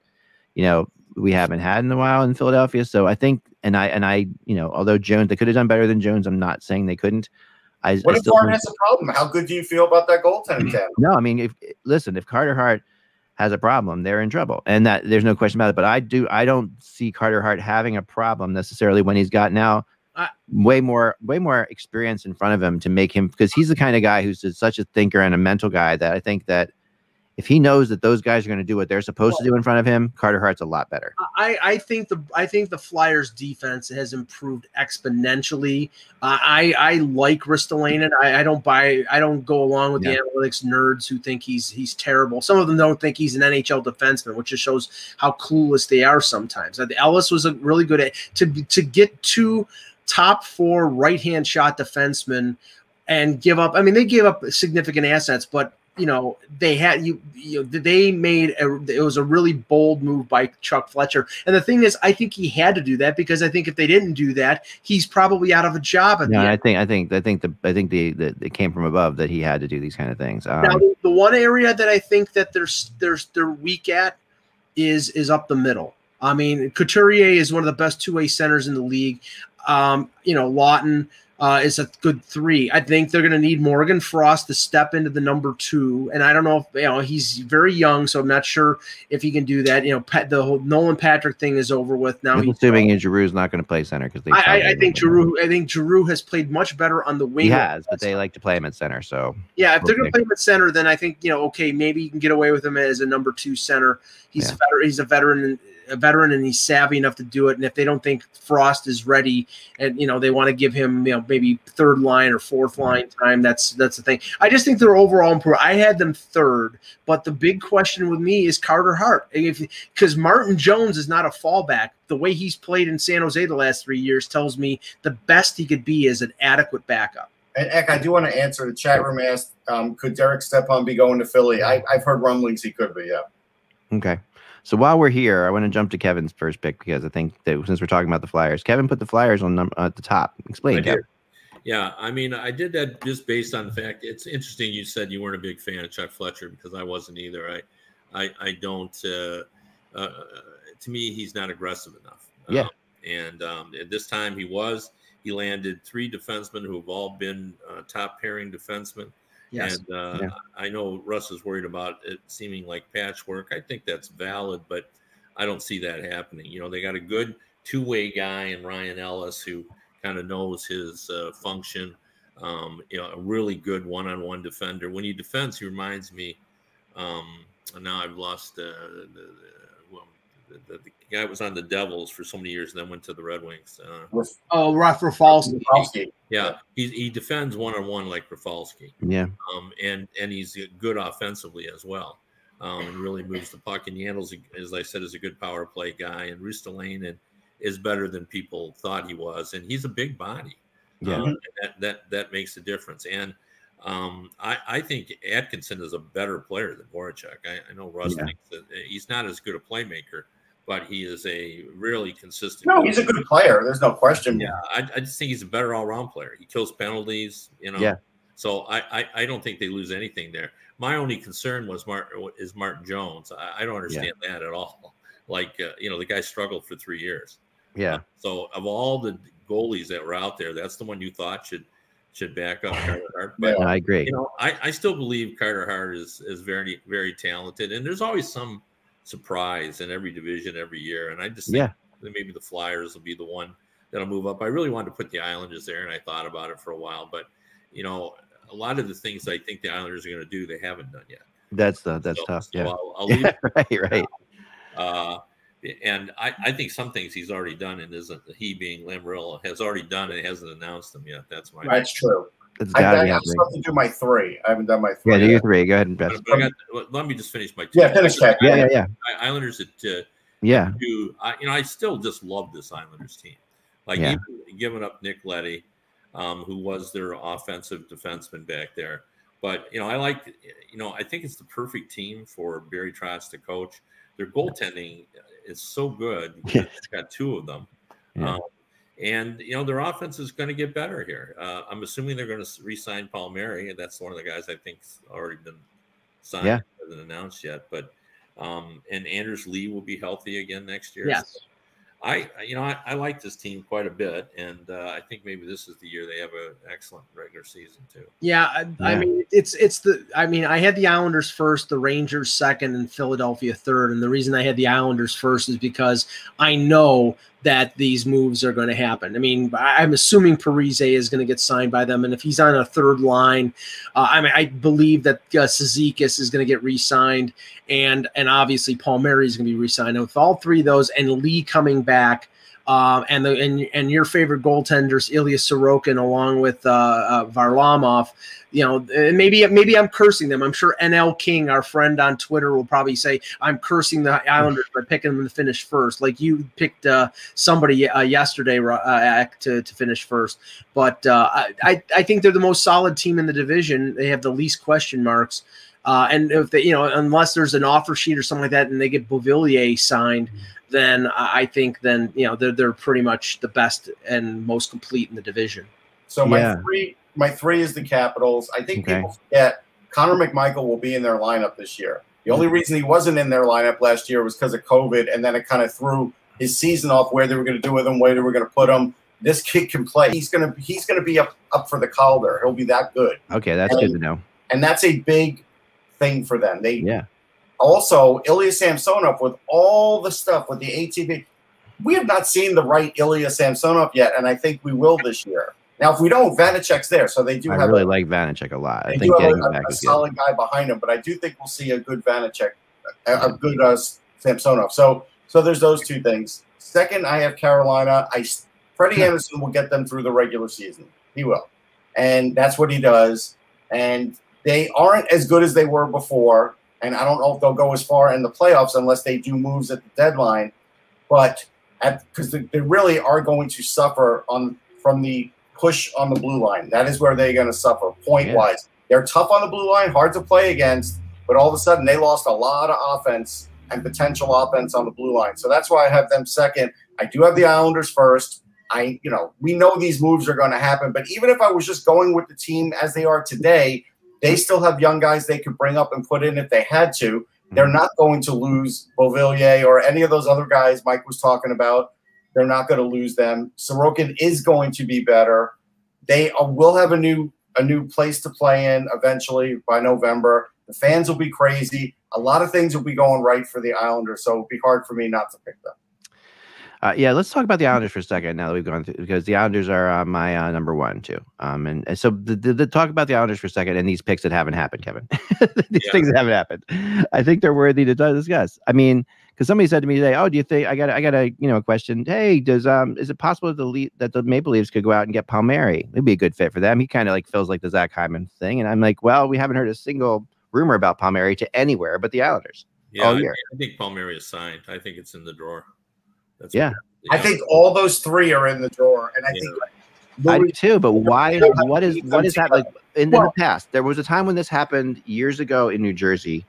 you know, we haven't had in a while in Philadelphia. So I think, and I and I, you know, although Jones they could have done better than Jones, I'm not saying they couldn't. I, what I if Hart has a problem? How good do you feel about that goaltending cabinet? No, I mean, if listen, if Carter Hart has a problem, they're in trouble, and that there's no question about it. But I do, I don't see Carter Hart having a problem necessarily when he's got now I, way more, way more experience in front of him to make him because he's the kind of guy who's such a thinker and a mental guy that I think that if he knows that those guys are going to do what they're supposed well, to do in front of him, Carter Hart's a lot better. I, I think the I think the Flyers defense has improved exponentially. Uh, I I like Ristolainen. I, I don't buy I don't go along with yeah. the analytics nerds who think he's he's terrible. Some of them don't think he's an NHL defenseman, which just shows how clueless they are sometimes. Uh, Ellis was a really good at to to get two top four right hand shot defensemen and give up. I mean, they gave up significant assets, but you know they had you, you know, they made a, it was a really bold move by Chuck Fletcher. And the thing is I think he had to do that because I think if they didn't do that he's probably out of a job at I think I think I think the I think the, the it came from above that he had to do these kind of things. Um, now the, the one area that I think that there's there's they're weak at is is up the middle. I mean Couturier is one of the best two way centers in the league. Um, you know Laughton uh, is a good three. I think they're going to need Morgan Frost to step into the number two, and I don't know if you know he's very young, so I'm not sure if he can do that. You know, Pat, the whole Nolan Patrick thing is over with now. I'm assuming Giroux is not going to play center because I, I, I think Giroux. I think Giroux has played much better on the wing. He has, but they like to play him at center. So yeah, if they're going to play him at center, then I think you know, okay, maybe you can get away with him as a number two center. He's yeah. a veteran, he's a veteran a veteran and he's savvy enough to do it. And if they don't think Frost is ready, and you know they want to give him you know maybe third line or fourth line time, that's that's the thing. I just think they're overall improved. I had them third, but the big question with me is Carter Hart, if because Martin Jones is not a fallback. The way he's played in San Jose the last three years tells me the best he could be is an adequate backup. And Eck, I do want to answer the chat room asked, um, could Derek Stepan be going to Philly? I, have heard rumblings he could be, yeah. Okay. So while we're here, I want to jump to Kevin's first pick because I think that since we're talking about the Flyers, Kevin put the Flyers on num- at the top. Explain, Kevin. Yeah, I mean, I did that just based on the fact it's interesting. You said you weren't a big fan of Chuck Fletcher because I wasn't either. I, I, I don't. Uh, uh, to me, he's not aggressive enough. Yeah. Um, and um, at this time, he was. He landed three defensemen who have all been uh, top pairing defensemen. Yes. And uh, yeah. I know Russ is worried about it seeming like patchwork. I think that's valid, but I don't see that happening. You know, they got a good two way guy in Ryan Ellis who kind of knows his uh, function. Um, you know, a really good one on one defender. When he defends, he reminds me. Um, now I've lost uh, the, the, the, the, guy was on the Devils for so many years, and then went to the Red Wings. Uh, oh, Rafalski. Yeah, he, he defends one on one like Rafalski. Yeah, um, and and he's good offensively as well. Um, and really moves the puck. And Yandle's, as I said, is a good power play guy. And Ristolainen is better than people thought he was, and he's a big body. Yeah, um, that that that makes a difference. And um, I, I think Atkinson is a better player than Voracek. I, I know Russ yeah. thinks that he's not as good a playmaker, but he is a really consistent. No, he's a good player. There's no question. Yeah, I, I just think he's a better all round player. He kills penalties. You know. Yeah. So I, I, I don't think they lose anything there. My only concern was Mark is Martin Jones. I, I don't understand that at all. Like uh, you know, the guy struggled for three years. Yeah. So of all the goalies that were out there, that's the one you thought should should back up Carter Hart. But No, I agree. you know, I, I still believe Carter Hart is is very very talented, and there's always some surprise in every division every year. And I just think Yeah. that maybe the Flyers will be the one that'll move up. I really wanted to put the Islanders there, and I thought about it for a while, but you know, a lot of the things I think the Islanders are going to do, they haven't done yet. That's the that's So- tough. so Yeah. I'll, I'll [LAUGHS] leave yeah. Right. Right. uh, and I, I think some things he's already done and isn't he being Lamoriello has already done and hasn't announced them yet. That's my That's true. It's I, got to I be have happening. stuff to do my three. I haven't done my three. Yeah. Do yet. your three. Go ahead and but, best. but got, let me just finish my two. Yeah, finish that. Yeah. Yeah. Yeah. Islanders at uh, Yeah. two. I, you know, I still just love this Islanders team. Like Yeah. even giving up Nick Leddy, um, who was their offensive defenseman back there. But you know, I like. You know, I think it's the perfect team for Barry Trotz to coach. Their goaltending is so good. [LAUGHS] Yeah. It's got two of them. Yeah. Um, and you know their offense is going to get better here. Uh, I'm assuming they're going to re-sign Palmieri, and that's one of the guys I think's already been signed, Yeah. hasn't announced yet. But um, and Anders Lee will be healthy again next year. Yes. So I, you know, I, I like this team quite a bit, and uh, I think maybe this is the year they have an excellent regular season too. Yeah, I, I mean it's it's the I mean I had the Islanders first, the Rangers second, and Philadelphia third. And the reason I had the Islanders first is because I know that these moves are going to happen. I mean, I- I'm assuming Parise is going to get signed by them, and if he's on a third line, uh, I mean I believe that uh, Cizikas is going to get re-signed, and and obviously Palmieri is going to be re-signed. And with all three of those, and Lee coming back. Um, and the and, and your favorite goaltenders, Ilya Sorokin, along with uh, uh, Varlamov, you know, maybe maybe I'm cursing them. I'm sure NL King, our friend on Twitter, will probably say I'm cursing the Islanders by picking them to finish first, like you picked uh, somebody uh, yesterday uh, to to finish first. But uh, I I- think they're the most solid team in the division. They have the least question marks. Uh, and if they, you know, unless there's an offer sheet or something like that, and they get Beauvillier signed, then I I think then you know they're they're pretty much the best and most complete in the division. So my Yeah. three, my three is the Capitals. I think Okay. people forget Connor McMichael will be in their lineup this year. The only reason he wasn't in their lineup last year was because of COVID, and then it kind of threw his season off where they were going to do with him, where they were going to put him. This kid can play. He's gonna he's gonna be up up for the Calder. He'll be that good, Okay. That's good to know. and that's a big thing for them. They Yeah. Also Ilya Samsonov with all the stuff with the ATP. We have not seen the right Ilya Samsonov yet, and I think we will this year. Now, if we don't, Vanecek's there, so they do I have really a, like Vanecek a lot. I think do have getting a, back a is good. solid guy behind him. But I do think we'll see a good Vanecek, a, a good uh, Samsonov. So, so there's those two things. Second, I have Carolina. I Freddie Andersen will get them through the regular season. He will, and that's what he does. And they aren't as good as they were before. And I don't know if they'll go as far in the playoffs unless they do moves at the deadline. But because they, they really are going to suffer on from the push on the blue line. That is where they're going to suffer point wise. They're tough on the blue line, hard to play against, but all of a sudden they lost a lot of offense and potential offense on the blue line. So that's why I have them second. I do have the Islanders first. I, you know, we know these moves are going to happen, but even if I was just going with the team as they are today, they still have young guys they could bring up and put in if they had to. They're not going to lose Beauvillier or any of those other guys Mike was talking about. They're not going to lose them. Sorokin is going to be better. They uh, will have a new a new place to play in eventually by November. The fans will be crazy. A lot of things will be going right for the Islanders, so it'll be hard for me not to pick them. Uh, yeah, let's talk about the Islanders for a second now that we've gone through because the Islanders are uh, my uh, number one too. Um, and, and so the, the, the talk about the Islanders for a second and these picks that haven't happened, Kevin. [LAUGHS] these Yeah. things that haven't happened. I think they're worthy to discuss. I mean, because somebody said to me today, "Oh, do you think I got I got a you know a question? Hey, does um is it possible that the Le- that the Maple Leafs could go out and get Palmieri? It'd be a good fit for them. He kind of like feels like the Zach Hyman thing, and I'm like, well, we haven't heard a single rumor about Palmieri to anywhere but the Islanders. Yeah, all I. I think Palmieri is signed. I think it's in the drawer. That's Yeah. I think all those three are in the drawer, and I Yeah. think I do Louis- too, but why? What is what is that like in, in the past? There was a time when this happened years ago in New Jersey.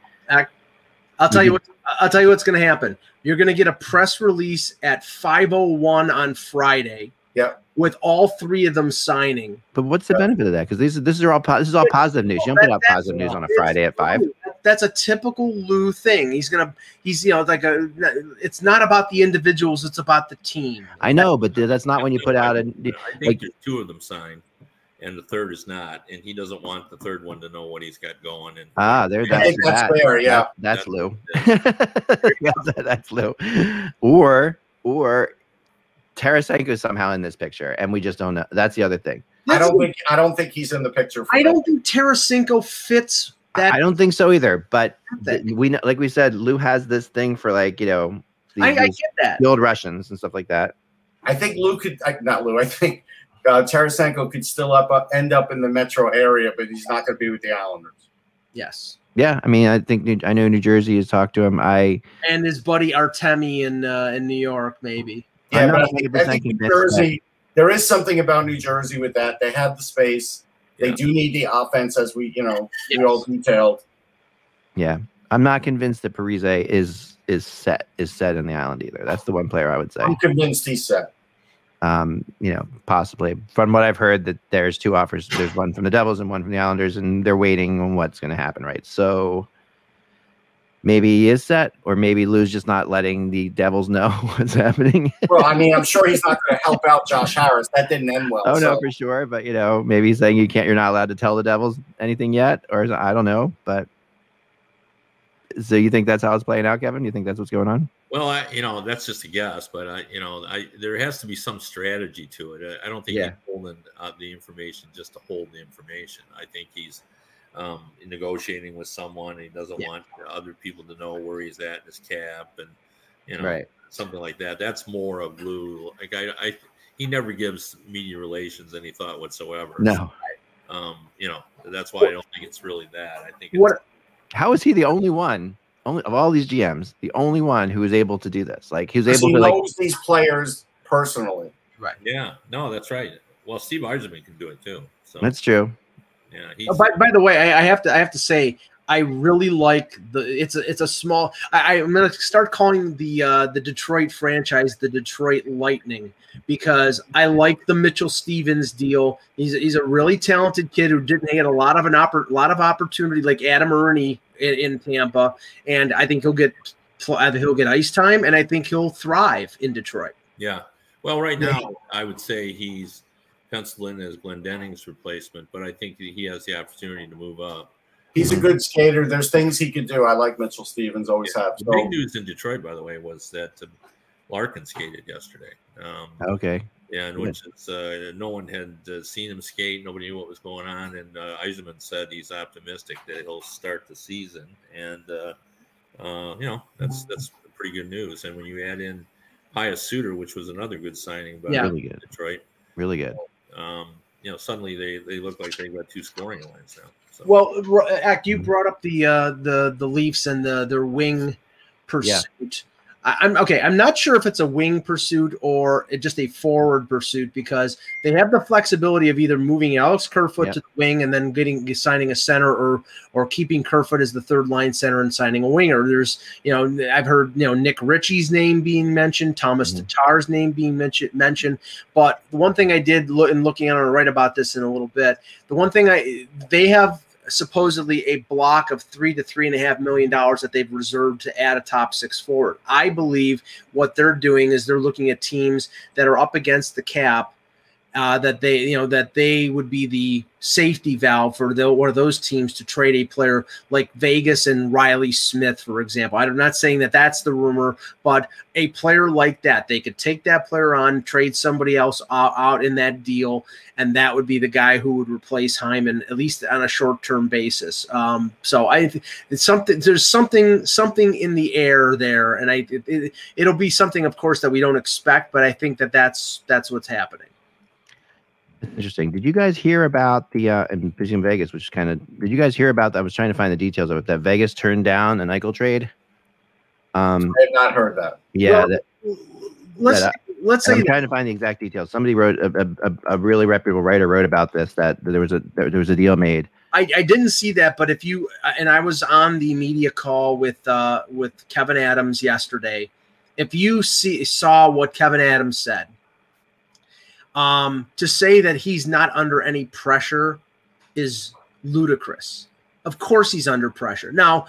I'll tell you what. I'll tell you what's going to happen. You're going to get a press release at 5:01 on Friday, Yeah. With all three of them signing. But what's the benefit of that? Because these this is all this is all positive news. You don't put out positive news on a Friday at five. Lou. That's a typical Lou thing. He's gonna he's you know like a it's not about the individuals, it's about the team. I know, but that's not when you put out a. I think like- there's two of them signed, and the third is not, and he doesn't want the third one to know what he's got going. And Ah, there. I That's think that's that. fair, yeah. That- that's That's- Lou. [LAUGHS] Yeah, that- that's Lou. Or or Tarasenko somehow in this picture, and we just don't know. That's the other thing. I don't think I don't think he's in the picture. For I that. don't think Tarasenko fits that. I don't think so either. But that- th- we know, like we said, Lou has this thing for like you know these, I, I get that. skilled Russians and stuff like that. I think Lou could I, not Lou. I think uh, Tarasenko could still up, up end up in the metro area, but he's not going to be with the Islanders. Yes. Yeah, I mean, I think New, I know New Jersey has talked to him. I And his buddy Artemi in uh, in New York, maybe. I'm Yeah, not but I think, I think New convinced Jersey. There is something about New Jersey with that. They have the space. They Yeah. do need the offense, as we you know we all detailed. yeah, I'm not convinced that Parise is is set is set in the island either. That's the one player I would say. I'm convinced he's set. Um, you know, possibly from what I've heard that there's two offers. There's one from the Devils and one from the Islanders, and they're waiting on what's going to happen, right? So maybe he is set, or maybe Lou's just not letting the Devils know [LAUGHS] what's happening. Well, I mean, I'm sure he's not going to help out Josh Harris. That didn't end well. oh no, for sure. But you know, maybe he's saying you can't, you're not allowed to tell the Devils anything yet, or is- I don't know. But so you think that's how it's playing out, Kevin? You think that's what's going on? Well, I, you know, that's just a guess, but I, you know, I there has to be some strategy to it. I, I don't think Yeah. he's holding out the information just to hold the information. I think he's um, negotiating with someone. And he doesn't Yeah. want other people to know where he's at in his cap, and you know, right. something like that. That's more of Lou. Like I, I, he never gives media relations any thought whatsoever. No. um, you know, that's why I don't think it's really that. I think it's, What How is he the only one, only of all these GMs, the only one who is able to do this? Like who's 'Cause able he to like these players personally. Right. Yeah, no, that's right. Well, Steve Yzerman can do it too. So that's true. Yeah, he's, Oh, by, by the way, I, I have to I have to say I really like the it's a it's a small I, I'm gonna start calling the uh, the Detroit franchise the Detroit Lightning because I like the Mitchell Stephens deal. He's he's a really talented kid who didn't get a lot of an oppor- lot of opportunity like Adam Erne in, in Tampa, and I think he'll get he'll get ice time, and I think he'll thrive in Detroit. Yeah. Well, right now, I would say he's penciled in as Glendening's replacement, but I think he has the opportunity to move up. He's a good skater. There's things he could do. I like Mitchell Stephens. Always have. The So big news in Detroit, by the way, was that uh, Larkin skated yesterday. Um, Okay. and which is uh, no one had uh, seen him skate. Nobody knew what was going on. And uh, Yzerman said he's optimistic that he'll start the season. And uh, uh, you know that's that's pretty good news. And when you add in Pius Suter, which was another good signing by Yeah. Really good. Detroit, Really good. Um, you know suddenly they they look like they've got two scoring lines now. So. Well, Act, you brought up the uh, the the Leafs and the their wing pursuit. I, I'm okay. I'm not sure if it's a wing pursuit or just a forward pursuit because they have the flexibility of either moving Alex Kerfoot Yep. to the wing and then getting signing a center, or or keeping Kerfoot as the third line center and signing a winger. There's you know I've heard you know Nick Ritchie's name being mentioned, Thomas Mhm. Tatar's name being mentioned mentioned. But the one thing I did look in looking at I'll write about this in a little bit. The one thing I they have supposedly a block of three to three and a half million dollars that they've reserved to add a top six forward. I believe what they're doing is they're looking at teams that are up against the cap. Uh, that they, you know, that they would be the safety valve for the, one of those teams to trade a player like Vegas and Reilly Smith, for example. I'm not saying that that's the rumor, but a player like that, they could take that player on, trade somebody else out, out in that deal, and that would be the guy who would replace Hyman at least on a short-term basis. Um, so I, it's something. There's something, something in the air there, and I, it, it, it'll be something, of course, that we don't expect, but I think that that's that's what's happening. Interesting. Did you guys hear about the uh in in Vegas, which is kind of did you guys hear about I was trying to find the details of it that Vegas turned down an Eichel trade? Um I have not heard that. yeah, Well, that, Let's that, let's say I'm say trying to find the exact details. Somebody wrote a, a, a- a really reputable writer wrote about this that there was a there, there was a deal made. I, I didn't see that, but if you and I was on the media call with uh, with Kevin Adams yesterday. If you see saw what Kevin Adams said, Um, to say that he's not under any pressure is ludicrous. Of course, he's under pressure. Now,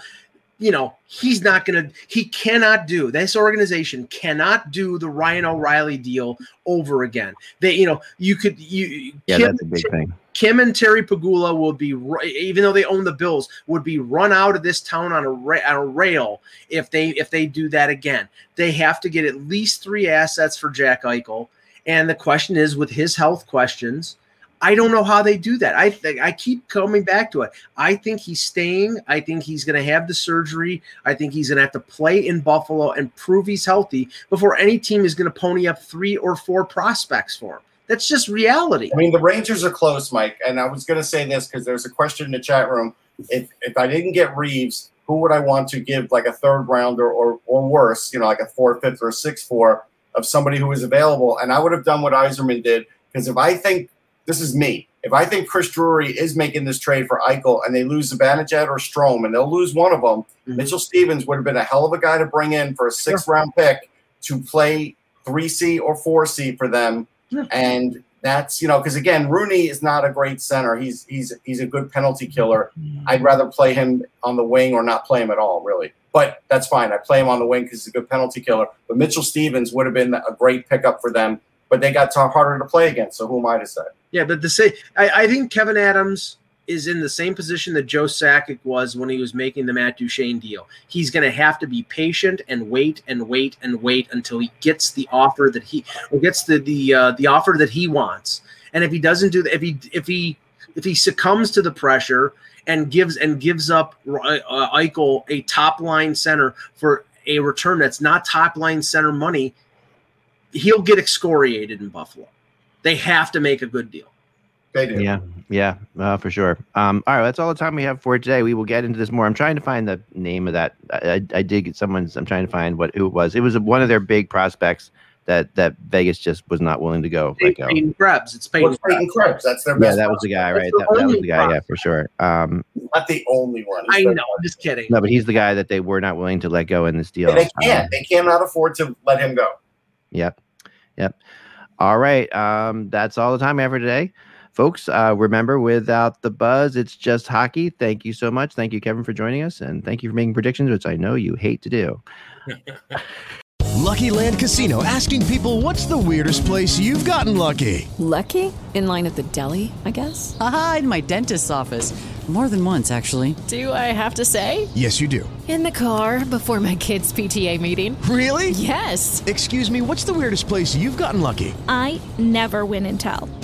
you know, he's not going to, he cannot do, this organization cannot do the Ryan O'Reilly deal over again. They, you know, you could, you, Yeah, Kim, that's a big thing. Kim and Terry Pegula will be, even though they own the Bills, would be run out of this town on a, ra- on a rail if they, if they do that again. They have to get at least three assets for Jack Eichel. And the question is, with his health questions, I don't know how they do that. I I keep coming back to it. I think he's staying. I think he's going to have the surgery. I think he's going to have to play in Buffalo and prove he's healthy before any team is going to pony up three or four prospects for him. That's just reality. I mean, the Rangers are close, Mike. And I was going to say this because there's a question in the chat room. If if I didn't get Reeves, who would I want to give like a third rounder or or worse, you know, like a four, fifth, or a six, four of somebody who is available? And I would have done what Yzerman did because if I think this is me, if I think Chris Drury is making this trade for Eichel and they lose Zibanejad or Strome and they'll lose one of them, Mhm. Mitchell Stephens would have been a hell of a guy to bring in for a sixth round pick to play three C or four C for them. And that's you know because again Rooney is not a great center. He's he's he's a good penalty killer. Mm-hmm. I'd rather play him on the wing or not play him at all, really. But that's fine. I play him on the wing because he's a good penalty killer. But Mitchell Stephens would have been a great pickup for them. But they got to- harder to play against. So who am I to say? Yeah, but the say I, I think Kevyn Adams is in the same position that Joe Sakic was when he was making the Matt Duchene deal. He's going to have to be patient and wait and wait and wait until he gets the offer that he gets the the uh, the offer that he wants. And if he doesn't do that, if he if he if he succumbs to the pressure and gives and gives up uh, Eichel a top line center for a return that's not top line center money, he'll get excoriated in Buffalo. They have to make a good deal. They do. Yeah, yeah, uh, for sure. Um, all right, that's all the time we have for today. We will get into this more. I'm trying to find the name of that. I, I, I did get someone's. I'm trying to find what who it was. It was one of their big prospects that that Vegas just was not willing to go. Let go. Peyton Krebs. It's Peyton What's Peyton Krebs. Krebs? That's their Yeah, best. that was the guy, right? the That, that was the guy. Yeah, for sure. Um, not the only one. I know. I'm just kidding. no, but he's the guy that they were not willing to let go in this deal. They can't. Um, They cannot afford to let him go. Yep. Yep. All right. Um, that's all the time we have for today. Folks, uh, remember, without the buzz, it's just hockey. Thank you so much. Thank you, Kevin, for joining us. And thank you for making predictions, which I know you hate to do. [LAUGHS] Lucky Land Casino asking people what's the weirdest place you've gotten lucky? Lucky? In line at the deli, I guess? Aha, in my dentist's office. More than once, actually. Do I have to say? Yes, you do. In the car before my kids' PTA meeting. Really? Yes. Excuse me, what's the weirdest place you've gotten lucky? I never win and tell.